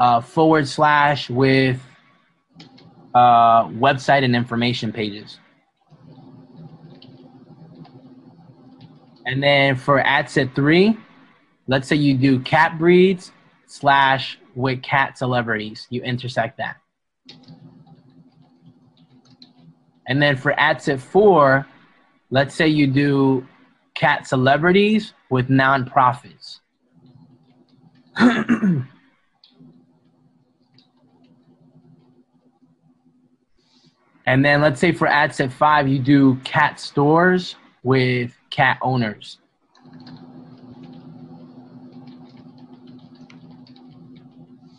Uh, forward slash with uh, website and information pages. And then for ad set three, let's say you do cat breeds slash with cat celebrities. You intersect that. And then for ad set four, let's say you do cat celebrities with nonprofits. and then let's say for ad set five, you do cat stores with cat owners.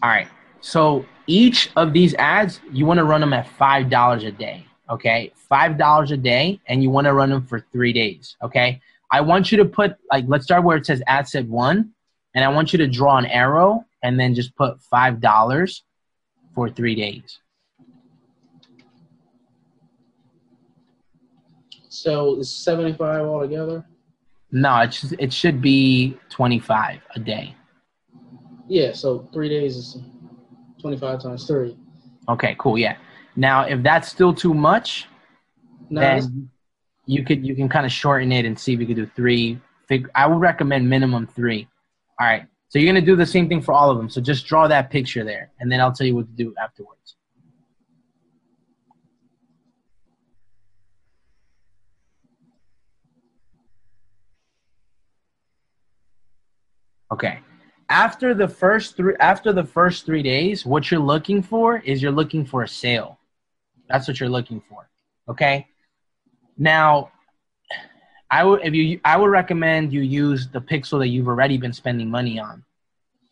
All right. So each of these ads, you want to run them at $5 a day. Okay. $5 a day, and you want to run them for three days. Okay. I want you to put, like, let's start where it says ad set one, and I want you to draw an arrow and then just put $5 for three days. So it's 75 altogether? No, it should, it should be 25 a day. Yeah, so three days is 25 times three. Okay, cool. Yeah. Now, if that's still too much, no, then you could you can kind of shorten it and see if you could do three. Fig- I would recommend minimum three. All right. So you're gonna do the same thing for all of them. So just draw that picture there, and then I'll tell you what to do afterwards. Okay. After the first three after the first 3 days, what you're looking for is you're looking for a sale. That's what you're looking for. Okay? Now, I would if you I would recommend you use the pixel that you've already been spending money on.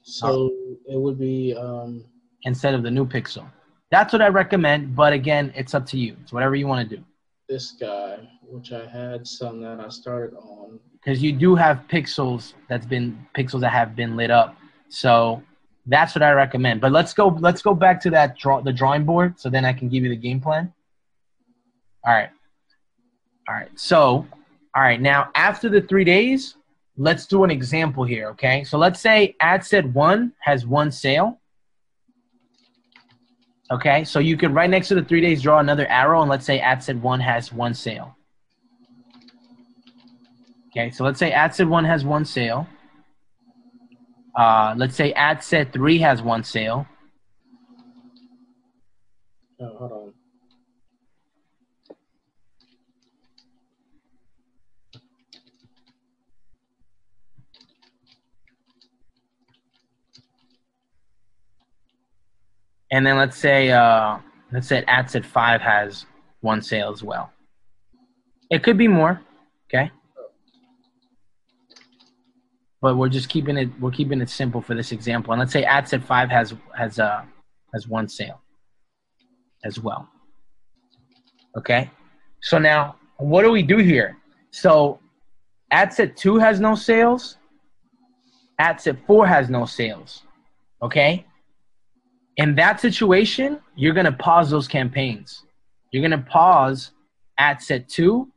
So it would be um instead of the new pixel. That's what I recommend, but again, it's up to you. It's whatever you want to do. This guy, which I had some that I started on because you do have pixels that's been pixels that have been lit up. So that's what I recommend. But let's go let's go back to that draw the drawing board so then I can give you the game plan. All right. All right. So, all right, now after the 3 days, let's do an example here, okay? So let's say ad set 1 has one sale. Okay? So you could right next to the 3 days draw another arrow and let's say ad set 1 has one sale. Okay, so let's say ad set one has one sale. Uh, let's say ad set three has one sale. Oh, hold on. And then let's say uh, let's say ad set five has one sale as well. It could be more. Okay but we're just keeping it we're keeping it simple for this example. And let's say ad set five has has uh has one sale as well. Okay, so now what do we do here? So ad set two has no sales. ad set four has no sales. Okay? In that situation, you're gonna pause those campaigns. You're gonna pause ad set two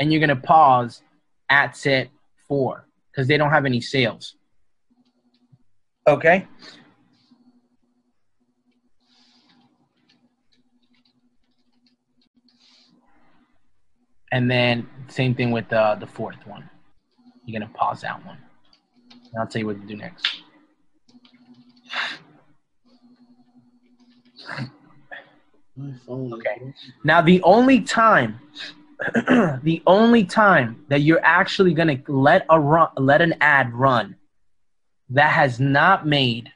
and you're gonna pause ad set four because they don't have any sales. Okay? And then same thing with the the fourth one. You're gonna pause that one. And I'll tell you what to do next. My phone. Okay. Now the only time the only time that you're actually gonna let a run let an ad run that has not made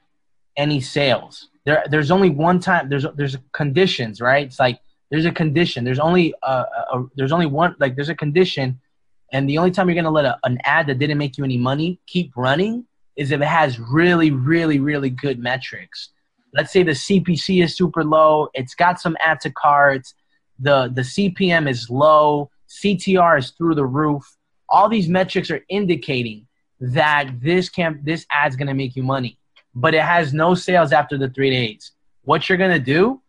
any sales. There there's only one time there's there's conditions, right? It's like there's a condition. There's only a, a there's only one like there's a condition and the only time you're gonna let a, an ad that didn't make you any money keep running is if it has really, really, really good metrics. Let's say the CPC is super low, it's got some add to carts, the the CPM is low, CTR is through the roof. All these metrics are indicating that this camp this ad's gonna make you money, but it has no sales after the three days. What you're gonna do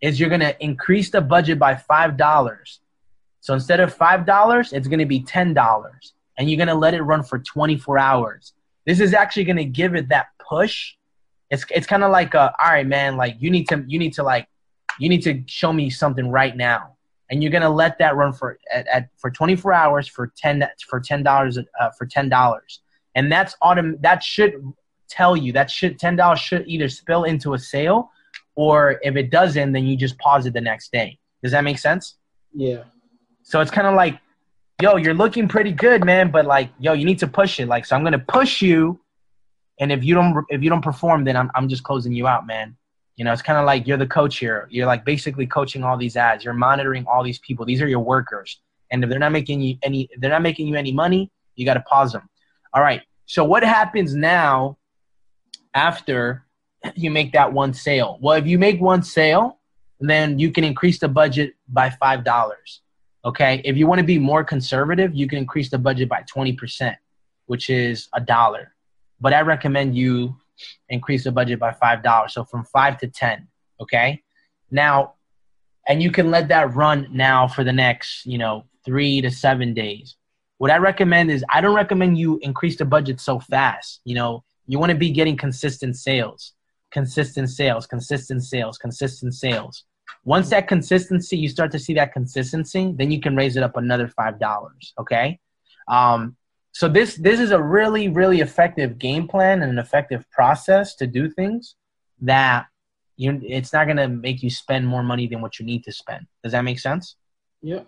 is you're gonna increase the budget by five dollars. So instead of five dollars, it's gonna be ten dollars, and you're gonna let it run for 24 hours. This is actually gonna give it that push. It's it's kind of like a, all right, man, like you need to you need to like you need to show me something right now, and you're gonna let that run for at, at for 24 hours for 10 for ten dollars uh, for ten dollars, and that's autom- that should tell you that should ten dollars should either spill into a sale, or if it doesn't, then you just pause it the next day. Does that make sense? Yeah. So it's kind of like, yo, you're looking pretty good, man, but like, yo, you need to push it. Like, so I'm gonna push you, and if you don't if you don't perform, then I'm I'm just closing you out, man. You know, it's kind of like you're the coach here. You're like basically coaching all these ads. You're monitoring all these people. These are your workers, and if they're not making you any, they're not making you any money. You got to pause them. All right. So what happens now after you make that one sale? Well, if you make one sale, then you can increase the budget by five dollars. Okay. If you want to be more conservative, you can increase the budget by 20%, which is a dollar. But I recommend you increase the budget by $5. So from five to 10. Okay. Now, and you can let that run now for the next, you know, three to seven days. What I recommend is I don't recommend you increase the budget so fast. You know, you want to be getting consistent sales, consistent sales, consistent sales, consistent sales. Once that consistency, you start to see that consistency, then you can raise it up another five dollars. Okay. Um, so this this is a really really effective game plan and an effective process to do things that you it's not gonna make you spend more money than what you need to spend. Does that make sense? Yep.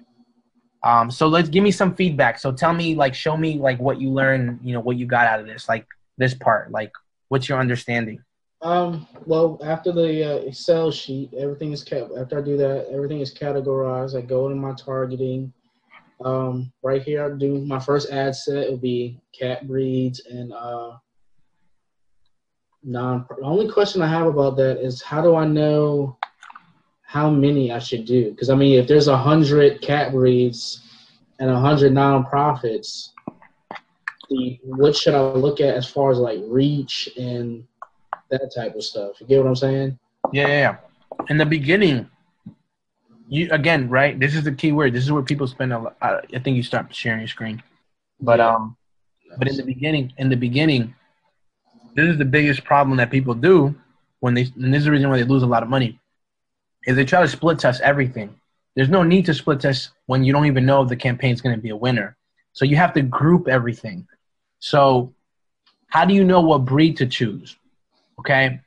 Um, so let's give me some feedback. So tell me, like, show me like what you learned, you know, what you got out of this, like this part, like what's your understanding? Um. Well, after the uh, Excel sheet, everything is kept. After I do that, everything is categorized. I go into my targeting. Um. Right here, I'll do my first ad set. It'll be cat breeds and uh. Non. The only question I have about that is how do I know how many I should do? Because I mean, if there's a hundred cat breeds and a hundred nonprofits, the what should I look at as far as like reach and that type of stuff. You get what I'm saying? Yeah, yeah, yeah. In the beginning, you again, right? This is the key word. This is where people spend a lot. I I think you start sharing your screen, but Yeah. um, but in the beginning, in the beginning, this is the biggest problem that people do when they, and this is the reason why they lose a lot of money, is they try to split test everything. There's no need to split test when you don't even know if the campaign's going to be a winner. So you have to group everything. So how do you know what breed to choose? Okay,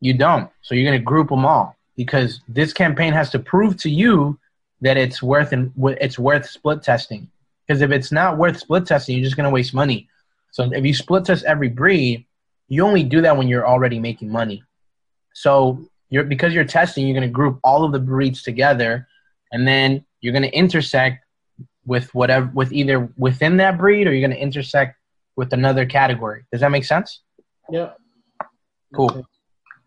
you don't. So you're going to group them all because this campaign has to prove to you that it's worth and it's worth split testing. Because if it's not worth split testing, you're just going to waste money. So if you split test every breed, you only do that when you're already making money. So you're because you're testing, you're going to group all of the breeds together, and then you're going to intersect with whatever with either within that breed or you're going to intersect with another category. Does that make sense? Yep. Cool.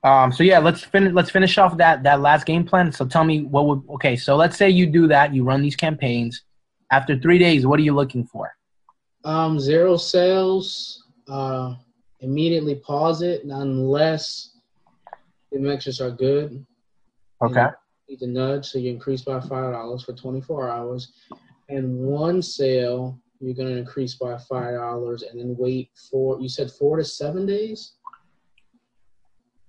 Um, so yeah, let's finish. Let's finish off that that last game plan. So tell me what would. Okay, so let's say you do that. You run these campaigns. After three days, what are you looking for? Um, zero sales. Uh, immediately pause it unless the metrics are good. Okay. You Need to nudge, so you increase by five dollars for 24 hours, and one sale you're gonna increase by five dollars, and then wait for you said four to seven days.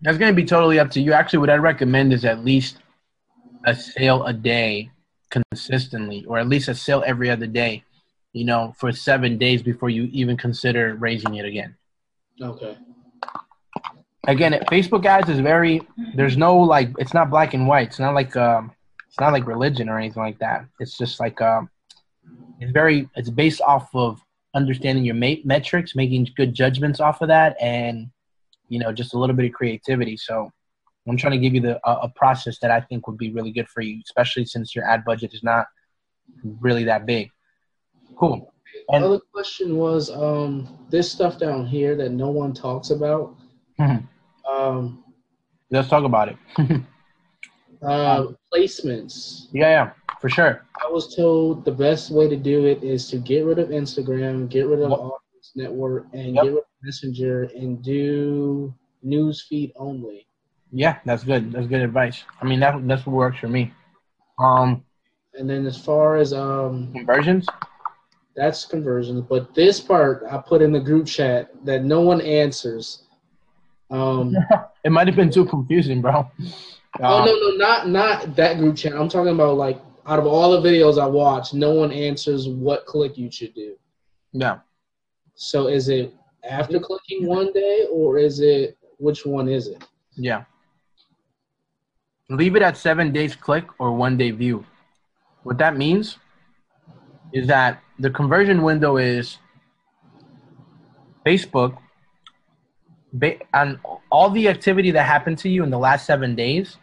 That's going to be totally up to you. Actually, what I'd recommend is at least a sale a day consistently, or at least a sale every other day, you know, for seven days before you even consider raising it again. Okay. Again, Facebook ads is very, there's no like, it's not black and white. It's not like, um, it's not like religion or anything like that. It's just like, um, it's very, it's based off of understanding your ma- metrics, making good judgments off of that, and you know, just a little bit of creativity. So I'm trying to give you the a, a process that I think would be really good for you, especially since your ad budget is not really that big. Cool. And other question was um, this stuff down here that no one talks about. Mhm. Um, Let's talk about it. uh, placements. yeah, yeah, for sure. I was told the best way to do it is to get rid of Instagram, get rid of What? Audience Network, and Yep. get rid of Messenger, and do news feed only. Yeah, that's good. That's good advice. I mean, that that's what works for me. Um, And then as far as um, conversions. that's conversions, but this part I put in the group chat that no one answers. Um, It might have been too confusing, bro. oh no, no, not not that group chat. I'm talking about like out of all the videos I watch, no one answers what click you should do. Yeah. So is it after clicking one day, or is it which one is it? Yeah. Leave it at seven days click or one day view. What that means is that the conversion window is Facebook ba- on all the activity that happened to you in the last seven days.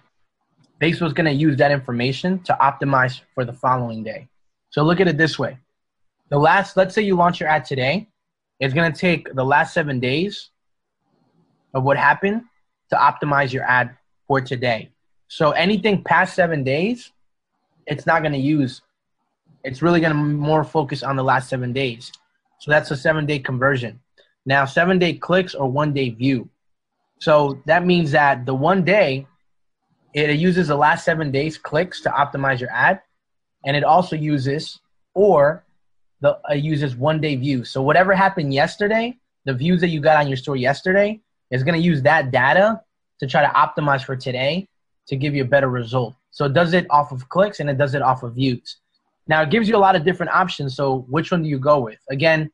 Facebook's going to use that information to optimize for the following day. So look at it this way. The last, let's say you launch your ad today, it's going to take the last seven days of what happened to optimize your ad for today. So anything past seven days, it's not going to use. It's really going to more focus on the last seven days. So that's a seven day conversion. Now, seven day clicks or one day view. So that means that the one day, it uses the last seven days clicks to optimize your ad, and it also uses or the uh, uses one day views. So whatever happened yesterday, the views that you got on your store yesterday, is going to use that data to try to optimize for today to give you a better result. So it does it off of clicks and it does it off of views. Now it gives you a lot of different options. So which one do you go with? Again,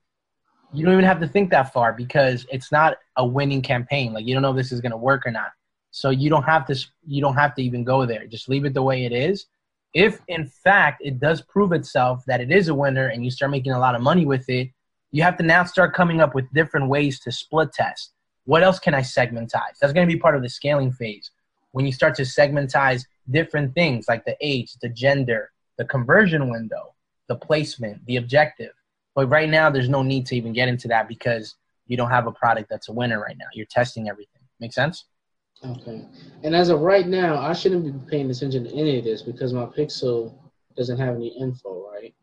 you don't even have to think that far because it's not a winning campaign. Like you don't know if this is going to work or not. So you don't have to you don't have to even go there. Just leave it the way it is. If in fact it does prove itself that it is a winner and you start making a lot of money with it, you have to now start coming up with different ways to split test. What else can I segmentize? That's going to be part of the scaling phase. When you start to segmentize different things like the age, the gender, the conversion window, the placement, the objective. But right now, there's no need to even get into that because you don't have a product that's a winner right now. You're testing everything. Make sense? Okay. And as of right now, I shouldn't be paying attention to any of this because my Pixel doesn't have any info, right?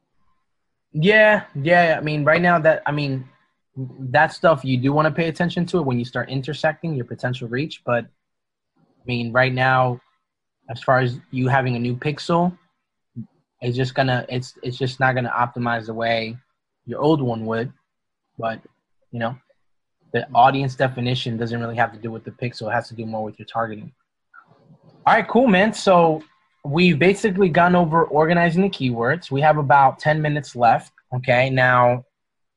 Yeah, yeah. I mean, right now that I mean, that stuff you do want to pay attention to it when you start intersecting your potential reach. But I mean, right now, as far as you having a new Pixel, it's just gonna it's it's just not gonna optimize the way your old one would. But you know, the audience definition doesn't really have to do with the Pixel. It has to do more with your targeting. All right, cool, man. So we've basically gone over organizing the keywords. We have about 10 minutes left. Okay. Now,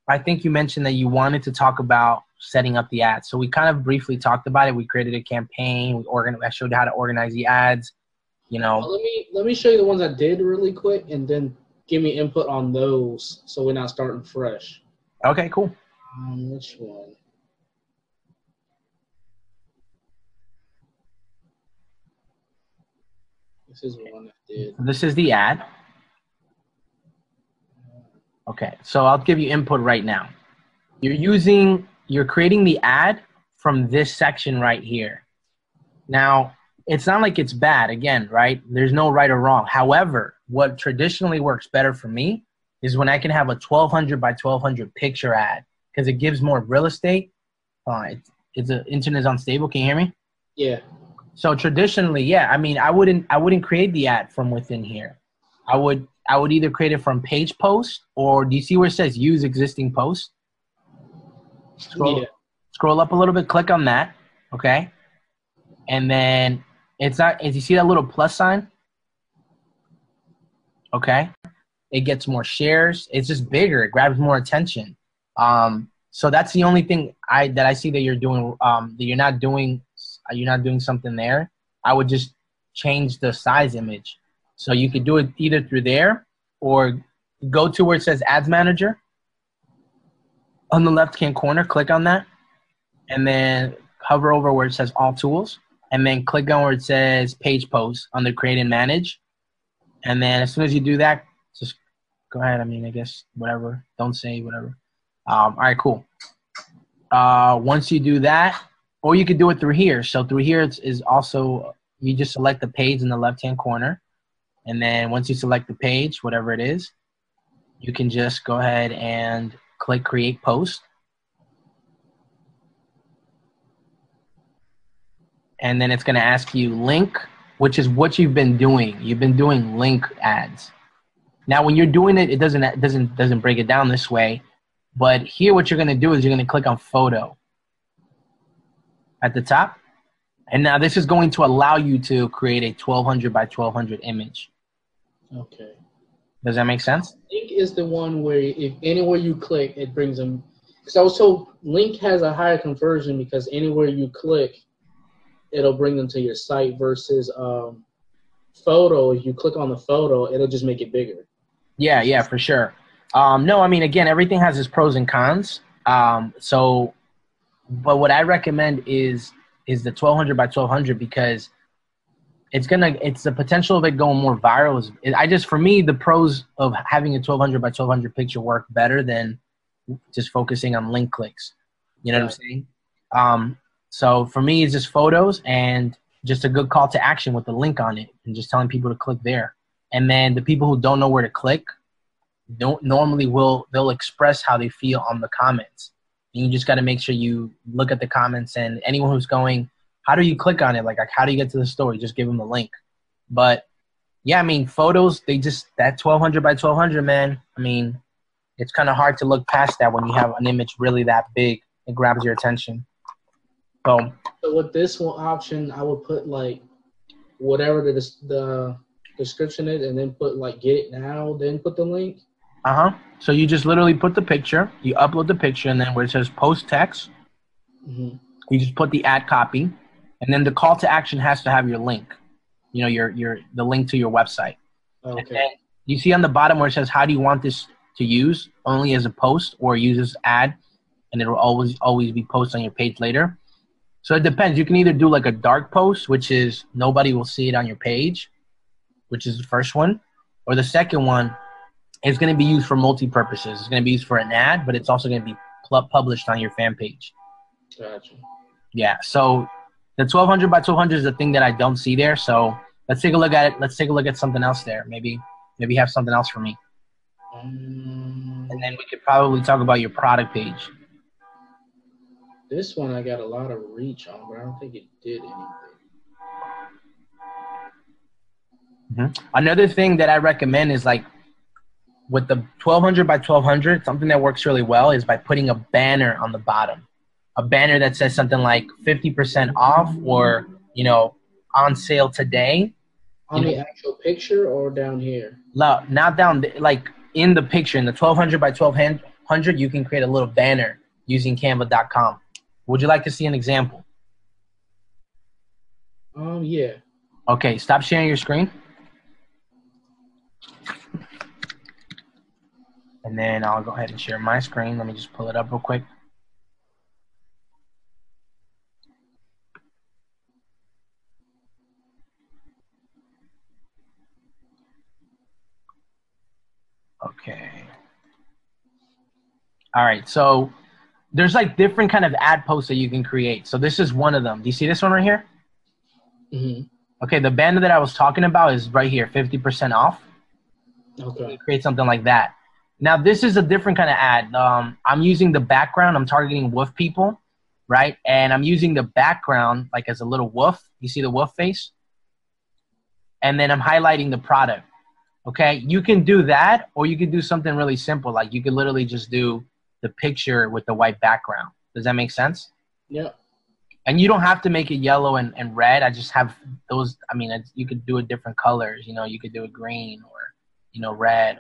I think you mentioned that you wanted to talk about setting up the ads. So we kind of briefly talked about it. We created a campaign. We organ- I showed you how to organize the ads. You Well, know, let me let me show you the ones I did really quick, and then give me input on those, so we're not starting fresh. okay, cool. Um, which one? This is one I did. This is the ad. Okay, so I'll give you input right now. You're using, you're creating the ad from this section right here. Now, it's not like it's bad, again, right? There's no right or wrong. However, what traditionally works better for me is when I can have a 1200 by 1200 picture ad because it gives more real estate on, it's, it's internet is unstable. Can you hear me? Yeah. So traditionally, yeah, I mean, I wouldn't, I wouldn't create the ad from within here. I would, I would either create it from page post or do you see where it says use existing post? Scroll, Yeah. scroll up a little bit, click on that, okay, and then it's not. As you see that little plus sign, okay, it gets more shares. It's just bigger. It grabs more attention. Um, so that's the only thing I that I see that you're doing. Um, that you're not doing. You're not doing something there. I would just change the size image. So you could do it either through there or go to where it says Ads Manager on the left hand corner, click on that, and then hover over where it says All Tools, and then click on where it says Page Post under Create and Manage. And then as soon as you do that, just go ahead. I mean, I guess whatever. Don't say whatever. Um, all right, cool. Uh, once you do that, or you could do it through here. So through here it's, is also you just select the page in the left hand corner, and then once you select the page, whatever it is, you can just go ahead and click create post. And then it's going to ask you link, which is what you've been doing. You've been doing link ads. Now, when you're doing it, it doesn't it doesn't doesn't break it down this way. But here, what you're going to do is you're going to click on photo at the top, and now this is going to allow you to create a 1200 by 1200 image. Okay. Does that make sense? Link is the one where if anywhere you click, it brings them. Because told Link has a higher conversion because anywhere you click, it'll bring them to your site versus um, photo. If you click on the photo, it'll just make it bigger. Yeah, yeah, for sure. Um, no, I mean, again, everything has its pros and cons. Um, so, but what I recommend is is the 1200 by 1200 because it's gonna it's the potential of it going more viral. Is, I just for me the pros of having a 1200 by 1200 picture work better than just focusing on link clicks. You know what I'm saying? Um, so for me, it's just photos and just a good call to action with the link on it, and just telling people to click there. And then the people who don't know where to click, don't normally will they'll express how they feel on the comments. You just got to make sure you look at the comments and anyone who's going, how do you click on it? Like, like how do you get to the story? Just give them the link. But yeah, I mean, photos they just that 1200 by 1200, man. I mean, it's kind of hard to look past that when you have an image really that big. It grabs your attention. So So with this one option, I would put like whatever the the description is, and then put like get it now, then put the link. Uh huh. So you just literally put the picture, you upload the picture, and then where it says post text, Mm-hmm. you just put the ad copy, and then the call to action has to have your link. You know, your your the link to your website. Okay. you see on the bottom where it says how do you want this to use only as a post or use as ad, and it will always always be posted on your page later. So it depends. You can either do like a dark post, which is nobody will see it on your page, which is the first one, or the second one is going to be used for multi purposes. It's going to be used for an ad, but it's also going to be pl- published on your fan page. Gotcha. Yeah. So the 1200 by 1200 is the thing that I don't see there. So let's take a look at it. Let's take a look at something else there. Maybe maybe have something else for me, Um, and then we could probably talk about your product page. this one I got a lot of reach on, but I don't think it did anything. Another thing that I recommend is like with the 1200 by 1200, something that works really well is by putting a banner on the bottom. A banner that says something like 50% off or, you know, on sale today. On You the actual picture or down here? No, not down, like in the picture, in the 1200 by 1200, you can create a little banner using canva.com. Would you like to see an example? Um, yeah. Okay, stop sharing your screen. And then I'll go ahead and share my screen. Let me just pull it up real quick. Okay. All right, so there's like different kind of ad posts that you can create. So this is one of them. Do you see this one right here? hmm Okay, the banner that I was talking about is right here, 50% off. Okay. Create something like that. Now, this is a different kind of ad. Um, I'm using the background, I'm targeting wolf people. right? And I'm using the background like as a little wolf. You see the wolf face? And then I'm highlighting the product. Okay, you can do that, or you can do something really simple. Like you could literally just do the picture with the white background. Does that make sense? Yeah. And you don't have to make it yellow and, and red. I just have those. I mean, you could do it different colors. You know, you could do it green or, you know, red.